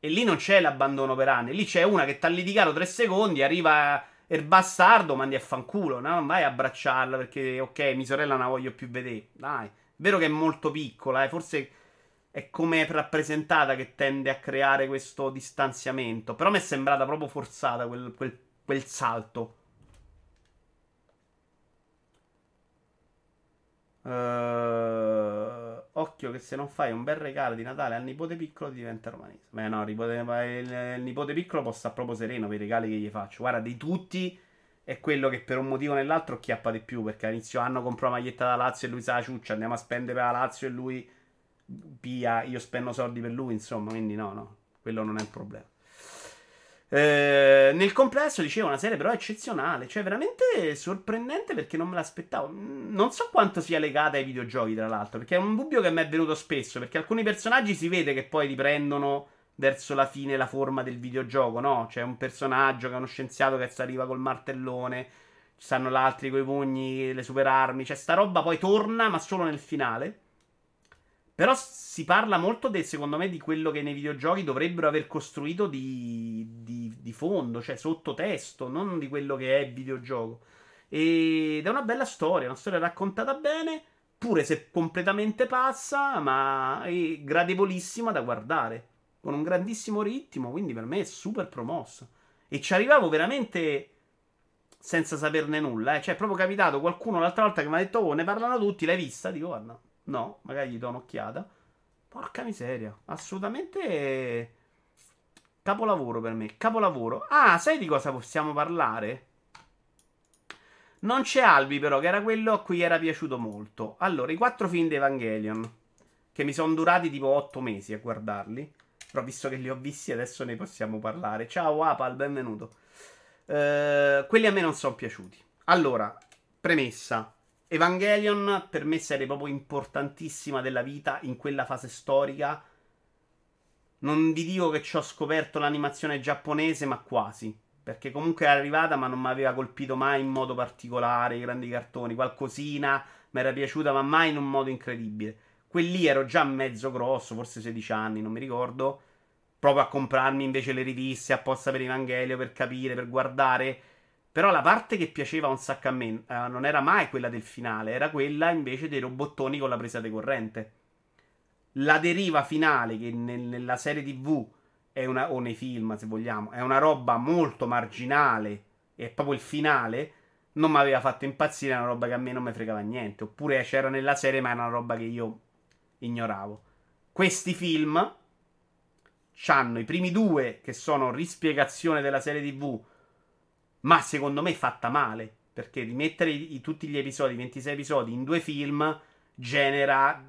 E lì non c'è l'abbandono per anni. Lì c'è una che t'ha litigato tre secondi, arriva il bastardo, mandi a fanculo, no? Non vai a abbracciarla perché, ok, mia sorella non la voglio più vedere. Dai, è vero che è molto piccola, eh? forse è come rappresentata che tende a creare questo distanziamento. Però mi è sembrata proprio forzata quel, quel, quel salto. Uh... Occhio che se non fai un bel regalo di Natale al nipote piccolo diventa romanese. Beh no, il, il, nipote piccolo può stare proprio sereno per i regali che gli faccio. Guarda, di tutti è quello che per un motivo o nell'altro chiappa di più. Perché all'inizio anno compro la maglietta da Lazio e lui sa la ciuccia. Andiamo a spendere per la Lazio e lui pia. Io spendo soldi per lui, insomma. Quindi no, no, quello non è il problema. Eh, nel complesso, dicevo, una serie però eccezionale, cioè veramente sorprendente perché non me l'aspettavo. Non so quanto sia legata ai videogiochi, tra l'altro, perché è un dubbio che mi è venuto spesso, perché alcuni personaggi si vede che poi riprendono verso la fine la forma del videogioco, no? C'è un personaggio che è uno scienziato che arriva col martellone, Ci stanno l'altri coi pugni, le super armi. Cioè, sta roba poi torna, ma solo nel finale. Però si parla molto, del, secondo me, di quello che nei videogiochi dovrebbero aver costruito di, di, di fondo, cioè sottotesto, non di quello che è videogioco. Ed è una bella storia, una storia raccontata bene, pure se completamente pazza, ma è gradevolissima da guardare. Con un grandissimo ritmo, quindi per me è super promossa. E ci arrivavo veramente senza saperne nulla. Eh. Cioè, è proprio capitato qualcuno l'altra volta che mi ha detto: Oh, ne parlano tutti, l'hai vista? Dico, guarda, no, magari gli do un'occhiata. Porca miseria, assolutamente capolavoro per me. Capolavoro. Ah, sai di cosa possiamo parlare? Non c'è Albi, però, che era quello a cui era piaciuto molto. Allora, i quattro film di Evangelion, che mi sono durati tipo otto mesi a guardarli. Però visto che li ho visti, adesso ne possiamo parlare. Ciao Apal, benvenuto. Uh, quelli a me non sono piaciuti. Allora, premessa. Evangelion per me serie proprio importantissima della vita in quella fase storica. Non vi dico che ci ho scoperto l'animazione giapponese, ma quasi. Perché comunque è arrivata, ma non mi aveva colpito mai in modo particolare. I grandi cartoni, qualcosina mi era piaciuta, ma mai in un modo incredibile. Quelli ero già mezzo grosso, forse 16 anni, non mi ricordo. Proprio a comprarmi invece le riviste apposta per Evangelio, per capire, per guardare. Però la parte che piaceva un sacco a me eh, non era mai quella del finale, era quella invece dei robottoni con la presa di corrente. La deriva finale, che nel, nella serie TV una, o nei film, se vogliamo, è una roba molto marginale, è proprio il finale, non mi aveva fatto impazzire, è una roba che a me non mi fregava niente. Oppure c'era nella serie, ma è una roba che io ignoravo. Questi film hanno i primi due, che sono rispiegazione della serie TV ma secondo me fatta male. Perché rimettere i, tutti gli episodi, 26 episodi, in due film genera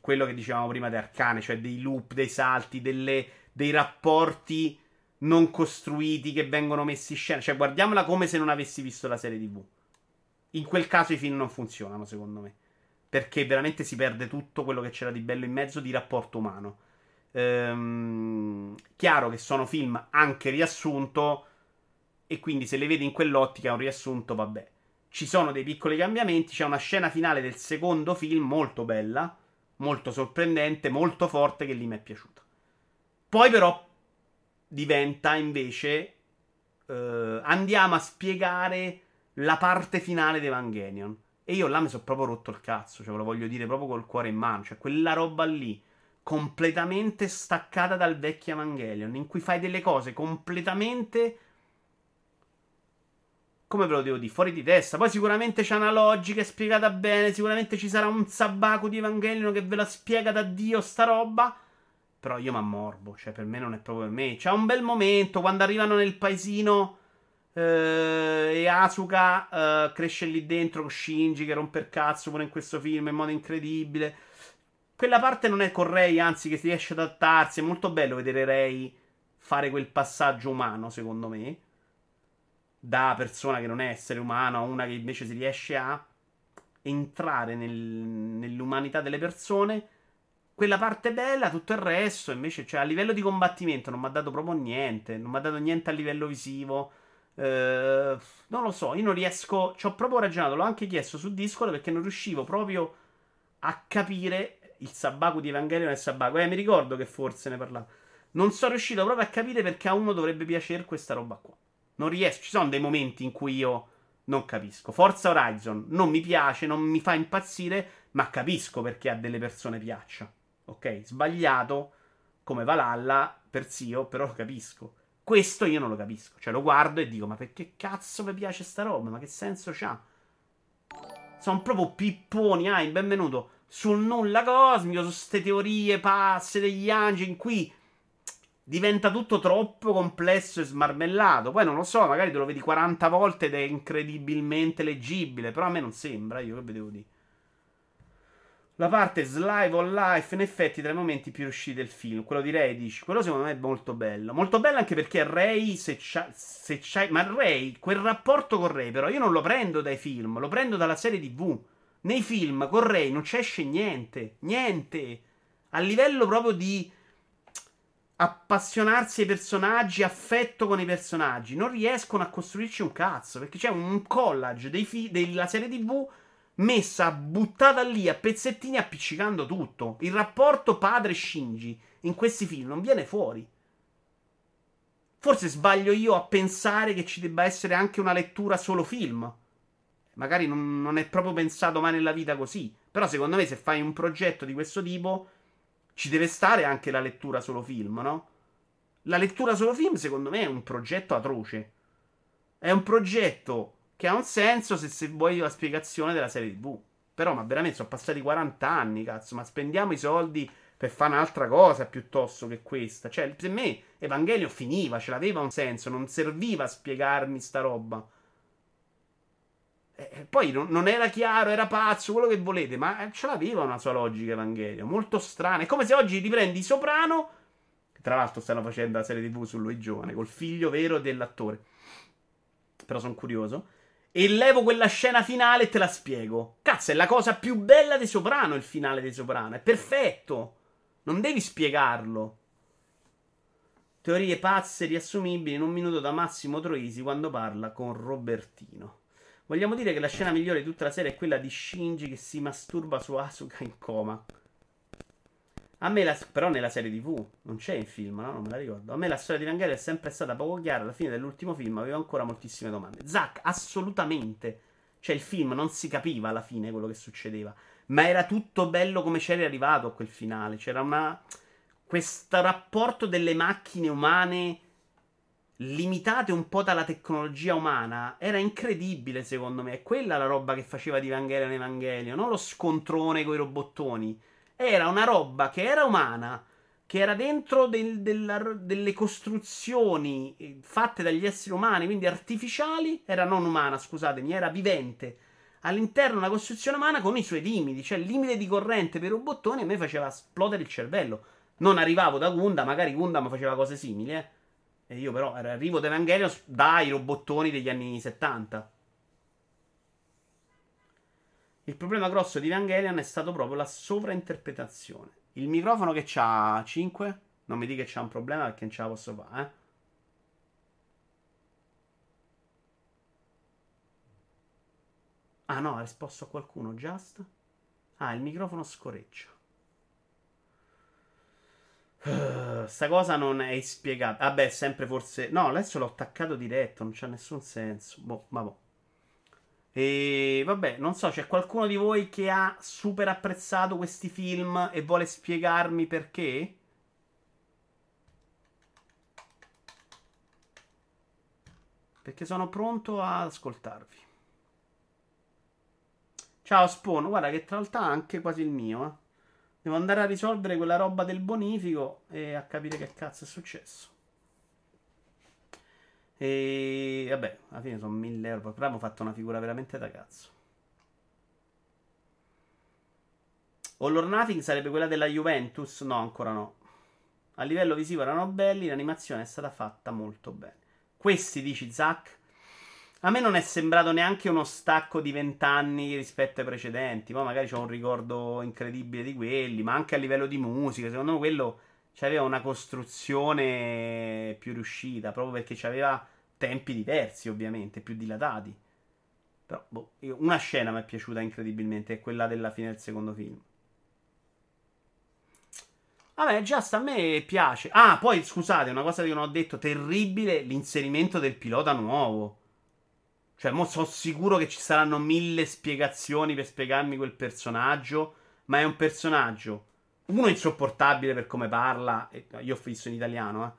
quello che dicevamo prima di Arcane, cioè dei loop, dei salti, delle, dei rapporti non costruiti che vengono messi in scena. Cioè, guardiamola come se non avessi visto la serie TV. In quel caso i film non funzionano, secondo me. Perché veramente si perde tutto quello che c'era di bello in mezzo di rapporto umano. Ehm, chiaro che sono film anche riassunto e quindi se le vedi in quell'ottica un riassunto, vabbè. Ci sono dei piccoli cambiamenti, c'è una scena finale del secondo film molto bella, molto sorprendente, molto forte che lì mi è piaciuta. Poi però diventa invece eh, andiamo a spiegare la parte finale di Evangelion. E io là mi sono proprio rotto il cazzo, cioè ve lo voglio dire proprio col cuore in mano, cioè quella roba lì completamente staccata dal vecchio Evangelion, in cui fai delle cose completamente come ve lo devo dire, fuori di testa. Poi sicuramente c'è una logica, spiegata bene. Sicuramente ci sarà un sabaco di Evangelion che ve la spiega da Dio sta roba. Però io mi ammorbo, cioè per me non è proprio per me. C'è un bel momento quando arrivano nel paesino eh, e Asuka eh, cresce lì dentro con Shinji che rompe il cazzo pure in questo film in modo incredibile. Quella parte non è con Rei, anzi che si riesce ad adattarsi. È molto bello vedere Rei fare quel passaggio umano, secondo me da persona che non è essere umano a una che invece si riesce a entrare nel, nell'umanità delle persone. Quella parte bella, tutto il resto invece, cioè a livello di combattimento non mi ha dato proprio niente, non mi ha dato niente a livello visivo. Eh, non lo so, io non riesco, ci ho proprio ragionato, l'ho anche chiesto su Discord perché non riuscivo proprio a capire il sabaco di Evangelion e il sabaco. Eh, mi ricordo che forse ne parlavo. Non sono riuscito proprio a capire perché a uno dovrebbe piacere questa roba qua. Non riesco. Ci sono dei momenti in cui io non capisco. Forza Horizon non mi piace, non mi fa impazzire, ma capisco perché a delle persone piaccia. Ok? Sbagliato come Valhalla per Zio, però lo capisco. Questo io non lo capisco. Cioè lo guardo e dico, ma perché cazzo mi piace sta roba? Ma che senso c'ha? Sono proprio pipponi, ah, benvenuto sul nulla cosmico, su queste teorie pazze degli angeli in cui diventa tutto troppo complesso e smarmellato. Poi non lo so, magari te lo vedi 40 volte ed è incredibilmente leggibile, però a me non sembra, io che vedevo di. La parte Slive on Life, in effetti, tra i momenti più riusciti del film, quello di Ray, dici, quello secondo me è molto bello. Molto bello anche perché Ray, se c'hai, se c'hai, ma Ray, quel rapporto con Ray, però io non lo prendo dai film, lo prendo dalla serie TV. Nei film con Ray non c'esce niente, niente. A livello proprio di appassionarsi ai personaggi, affetto con i personaggi. Non riescono a costruirci un cazzo. Perché c'è un collage fi- della serie TV messa buttata lì a pezzettini appiccicando tutto. Il rapporto padre-Shinji in questi film non viene fuori. Forse sbaglio io a pensare che ci debba essere anche una lettura solo film. Magari non, non, è proprio pensato mai nella vita così. Però secondo me se fai un progetto di questo tipo ci deve stare anche la lettura solo film, no? La lettura solo film secondo me è un progetto atroce. È un progetto che ha un senso se, se vuoi la spiegazione della serie TV. Però, ma veramente sono passati 40 anni, cazzo. Ma spendiamo i soldi per fare un'altra cosa piuttosto che questa. Cioè, per me Evangelio finiva, ce l'aveva un senso, non serviva a spiegarmi sta roba. E poi non, non, era chiaro, era pazzo, quello che volete, ma ce l'aveva una sua logica Evangelio, molto strana. È come se oggi riprendi Soprano, tra l'altro stanno facendo la serie TV su lui giovane, col figlio vero dell'attore. Però sono curioso. E levo quella scena finale e te la spiego. Cazzo, è la cosa più bella di Soprano il finale di Soprano, è perfetto. Non devi spiegarlo. Teorie pazze riassumibili in un minuto da Massimo Troisi quando parla con Robertino. Vogliamo dire che la scena migliore di tutta la serie è quella di Shinji che si masturba su Asuka in coma. A me, la, però, nella serie TV non c'è in film, no? Non me la ricordo. A me la storia di Evangelion è sempre stata poco chiara. Alla fine dell'ultimo film avevo ancora moltissime domande. Zack, assolutamente. Cioè, il film non si capiva alla fine quello che succedeva. Ma era tutto bello come c'era arrivato a quel finale. C'era una. Questo rapporto delle macchine umane limitate un po' dalla tecnologia umana era incredibile secondo me. È quella la roba che faceva di Evangelion Evangelion, non lo scontrone con i robottoni. Era una roba che era umana, che era dentro del, della, delle costruzioni eh, fatte dagli esseri umani, quindi artificiali. Era non umana, scusatemi, era vivente all'interno una costruzione umana con i suoi limiti, cioè il limite di corrente per i robottoni a me faceva esplodere il cervello. Non arrivavo da Gunda, magari Gunda faceva cose simili, eh. E io però arrivo da Evangelion dai robottoni degli anni 70. Il problema grosso di Evangelion è stato proprio la sovrainterpretazione. Il microfono che c'ha 5, non mi dica che c'ha un problema perché non ce la posso fare, eh. Ah no, ha risposto a qualcuno, just. Ah, il microfono scoreccia. Uh, sta cosa non è spiegata. Vabbè, sempre forse. No, adesso l'ho attaccato diretto, non c'ha nessun senso. Boh, ma boh. E vabbè, non so, c'è qualcuno di voi che ha super apprezzato questi film e vuole spiegarmi perché? Perché sono pronto ad ascoltarvi. Ciao Spawn, guarda che tra l'altro anche quasi il mio, eh. Devo andare a risolvere quella roba del bonifico e a capire che cazzo è successo. E vabbè, alla fine sono 1000 euro. Però abbiamo fatto una figura veramente da cazzo. All Nothing sarebbe quella della Juventus? No, ancora no. A livello visivo erano belli, l'animazione è stata fatta molto bene. Questi, dici Zack? A me non è sembrato neanche uno stacco di vent'anni rispetto ai precedenti. Poi magari ho un ricordo incredibile di quelli, ma anche a livello di musica. Secondo me quello aveva una costruzione più riuscita, proprio perché aveva tempi diversi, ovviamente, più dilatati. Però boh, una scena mi è piaciuta incredibilmente, è quella della fine del secondo film. Vabbè, Just a me piace. Ah, poi scusate, una cosa che non ho detto, terribile l'inserimento del pilota nuovo. Cioè, mo sono sicuro che ci saranno mille spiegazioni per spiegarmi quel personaggio. Ma è un personaggio, uno, insopportabile per come parla. io ho visto in italiano, eh,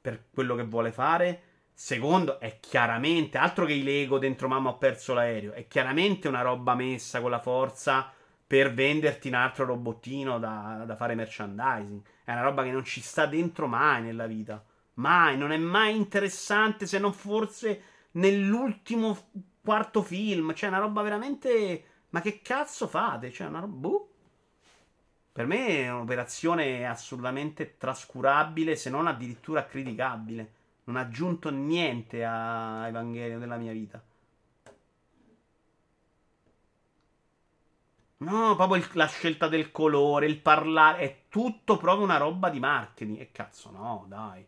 per quello che vuole fare. Secondo, è chiaramente, altro che i Lego dentro mamma ho perso l'aereo. È chiaramente una roba messa con la forza per venderti un altro robottino da, da fare merchandising. È una roba che non ci sta dentro mai nella vita. Mai, non è mai interessante se non forse nell'ultimo quarto film. Cioè, una roba veramente. Ma che cazzo fate? Cioè, una roba. Boh. Per me è un'operazione assolutamente trascurabile, se non addirittura criticabile. Non ha aggiunto niente a Evangelion della mia vita. No, proprio il- la scelta del colore, il parlare, è tutto proprio una roba di marketing. E cazzo, no, dai.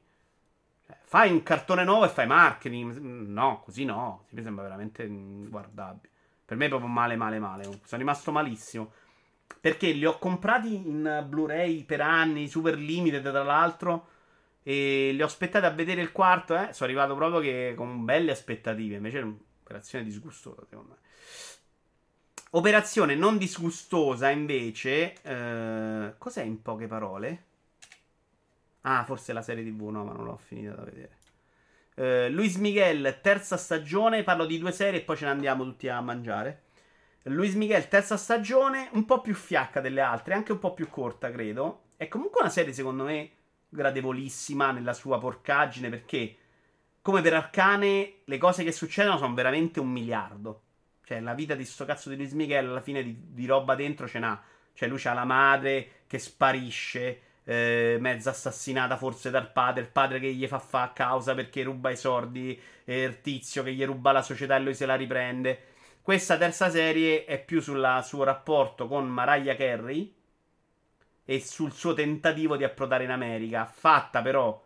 Fai un cartone nuovo e fai marketing. No, così no. Mi sembra veramente inguardabile. Per me è proprio male, male, male. Sono rimasto malissimo. Perché li ho comprati in Blu-ray per anni, super limited tra l'altro. E li ho aspettati a vedere il quarto, eh. Sono arrivato proprio che con belle aspettative. Invece era un'operazione disgustosa, secondo me. Operazione non disgustosa, invece. eh, cos'è in poche parole? Ah, forse la serie TV, no, ma non l'ho finita da vedere. Eh, Luis Miguel, terza stagione. Parlo di due serie e poi ce ne andiamo tutti a mangiare. Luis Miguel, terza stagione, un po' più fiacca delle altre, anche un po' più corta, credo. È comunque una serie, secondo me, gradevolissima nella sua porcaggine, perché, come per Arcane, le cose che succedono sono veramente un miliardo. Cioè, la vita di sto cazzo di Luis Miguel, alla fine di, di roba dentro ce n'ha. Cioè, lui c'ha la madre che sparisce, eh, mezza assassinata forse dal padre, il padre che gli fa fa causa perché ruba i soldi, e il tizio che gli ruba la società e lui se la riprende. Questa terza serie è più sul suo rapporto con Mariah Carey e sul suo tentativo di approdare in America, fatta però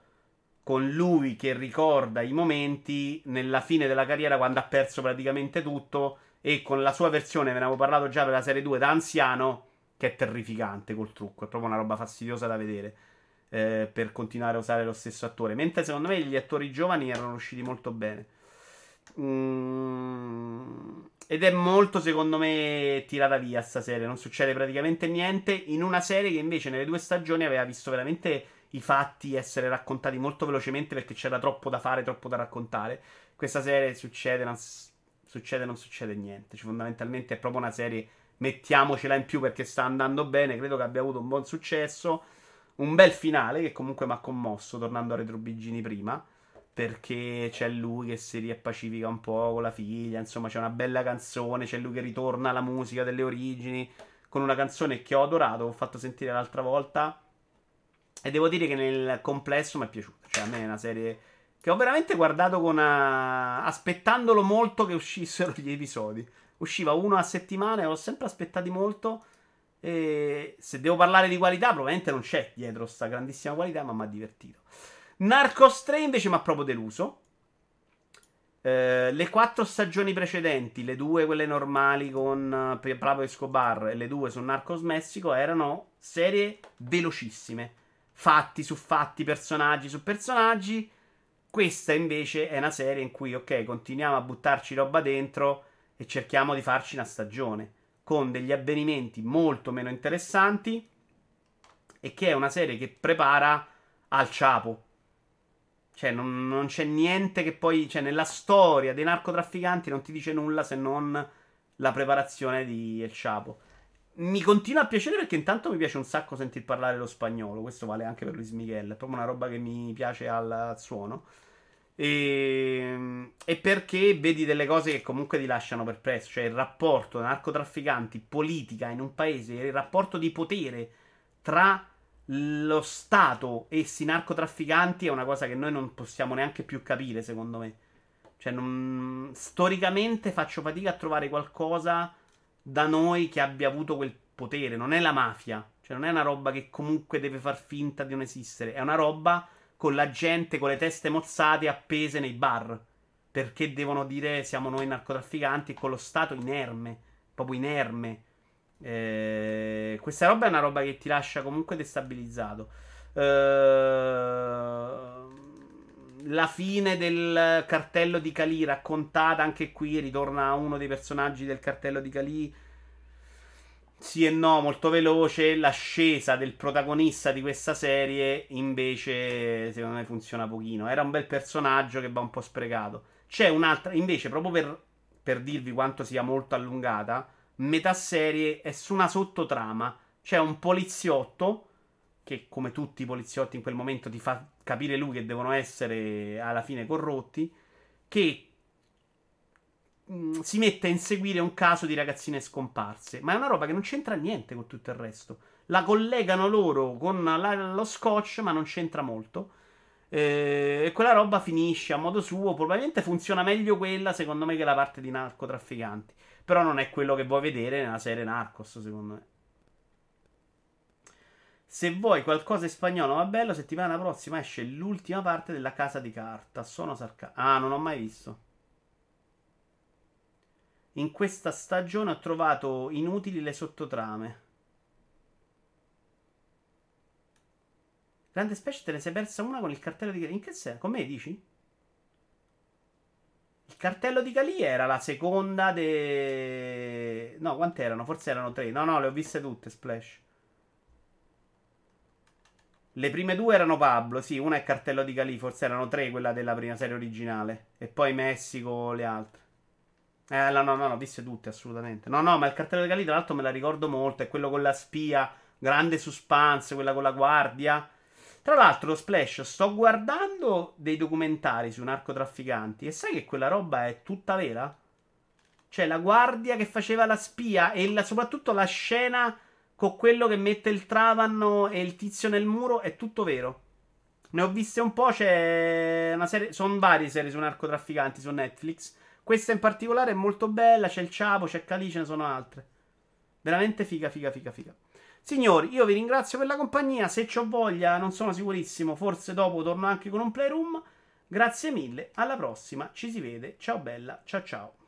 con lui che ricorda i momenti nella fine della carriera quando ha perso praticamente tutto e con la sua versione, ve ne avevo parlato già per la serie 2 da anziano, che è terrificante col trucco, è proprio una roba fastidiosa da vedere. eh, per continuare a usare lo stesso attore. Mentre secondo me gli attori giovani erano riusciti molto bene. Mm, ed è molto, secondo me, tirata via sta serie. Non succede praticamente niente. In una serie che invece nelle due stagioni aveva visto veramente i fatti essere raccontati molto velocemente perché c'era troppo da fare, troppo da raccontare. Questa serie succede, non, succede, non succede niente. Cioè, fondamentalmente è proprio una serie. Mettiamocela in più perché sta andando bene. Credo che abbia avuto un buon successo. Un bel finale che comunque mi ha commosso, tornando a Retro Bigini prima. Perché c'è lui che si riappacifica un po' con la figlia. Insomma, c'è una bella canzone. C'è lui che ritorna alla musica delle origini. Con una canzone che ho adorato. Ho fatto sentire l'altra volta. E devo dire che nel complesso mi è piaciuta. Cioè, a me è una serie che ho veramente guardato con. eh, aspettandolo molto che uscissero gli episodi. Usciva uno a settimana e ho sempre aspettati molto. E se devo parlare di qualità, probabilmente non c'è dietro sta grandissima qualità, ma mi ha divertito. Narcos 3 invece mi ha proprio deluso. Eh, le quattro stagioni precedenti, le due quelle normali con eh, Pablo Escobar e le due su Narcos Messico, erano serie velocissime. Fatti su fatti, personaggi su personaggi. Questa invece è una serie in cui, ok, continuiamo a buttarci roba dentro e cerchiamo di farci una stagione con degli avvenimenti molto meno interessanti e che è una serie che prepara al Ciapo. Cioè, non, non c'è niente che poi. Cioè, nella storia dei narcotrafficanti non ti dice nulla se non la preparazione di El Chapo. Mi continua a piacere perché intanto mi piace un sacco sentir parlare lo spagnolo. Questo vale anche per Luis Miguel. È proprio una roba che mi piace al, al suono. E, e perché vedi delle cose che comunque ti lasciano perplesso. Cioè, il rapporto narcotrafficanti, politica in un paese, il rapporto di potere tra lo Stato e questi narcotrafficanti è una cosa che noi non possiamo neanche più capire, secondo me. Cioè, non- storicamente faccio fatica a trovare qualcosa da noi che abbia avuto quel potere. Non è la mafia. Cioè, non è una roba che comunque deve far finta di non esistere. È una roba con la gente con le teste mozzate appese nei bar. Perché devono dire siamo noi narcotrafficanti con lo Stato inerme. Proprio inerme. Eh, questa roba è una roba che ti lascia comunque destabilizzato. Eh, la fine del cartello di Cali raccontata anche qui ritorna uno dei personaggi del cartello di Cali. Sì e no, molto veloce. L'ascesa del protagonista di questa serie invece secondo me funziona pochino. Era un bel personaggio che va un po' sprecato. C'è un'altra, invece, proprio per, per dirvi quanto sia molto allungata metà serie è su una sottotrama. C'è un poliziotto che, come tutti i poliziotti in quel momento, ti fa capire lui che devono essere alla fine corrotti. Che mh, si mette a inseguire un caso di ragazzine scomparse. Ma è una roba che non c'entra niente con tutto il resto. La collegano loro con la- lo scotch, ma non c'entra molto. Eh, e quella roba finisce a modo suo. Probabilmente funziona meglio quella, secondo me, che la parte di narcotrafficanti. Però non è quello che vuoi vedere nella serie Narcos, secondo me. Se vuoi qualcosa in spagnolo ma bello, settimana prossima esce l'ultima parte della Casa di Carta. Sono sarcastico. Ah, non ho mai visto. In questa stagione ho trovato inutili le sottotrame. Grande specie te ne sei persa una con il cartello di Galì. In che senso? Con me dici? Il cartello di Galì era la seconda de... No, quante erano? Forse erano tre. No, no, le ho viste tutte, Splash. Le prime due erano Pablo, sì, una è Cartello di Galì, forse erano tre quella della prima serie originale. E poi Messico, le altre. Eh, no, no, no, no, viste tutte, assolutamente. No, no, ma il Cartello di Galì, tra l'altro, me la ricordo molto. È quello con la spia, grande suspense, quella con la guardia. Tra l'altro, Splash, sto guardando dei documentari su narcotrafficanti e sai che quella roba è tutta vera? Cioè, la guardia che faceva la spia e la, soprattutto la scena con quello che mette il Travanno e il tizio nel muro è tutto vero. Ne ho viste un po', c'è una serie, sono varie serie su narcotrafficanti su Netflix. Questa in particolare è molto bella, c'è il Ciapo, c'è Cali, ce ne sono altre. Veramente figa, figa, figa, figa. Signori, io vi ringrazio per la compagnia. Se ho voglia, non sono sicurissimo. Forse dopo torno anche con un playroom. Grazie mille. Alla prossima. Ci si vede. Ciao bella. Ciao ciao.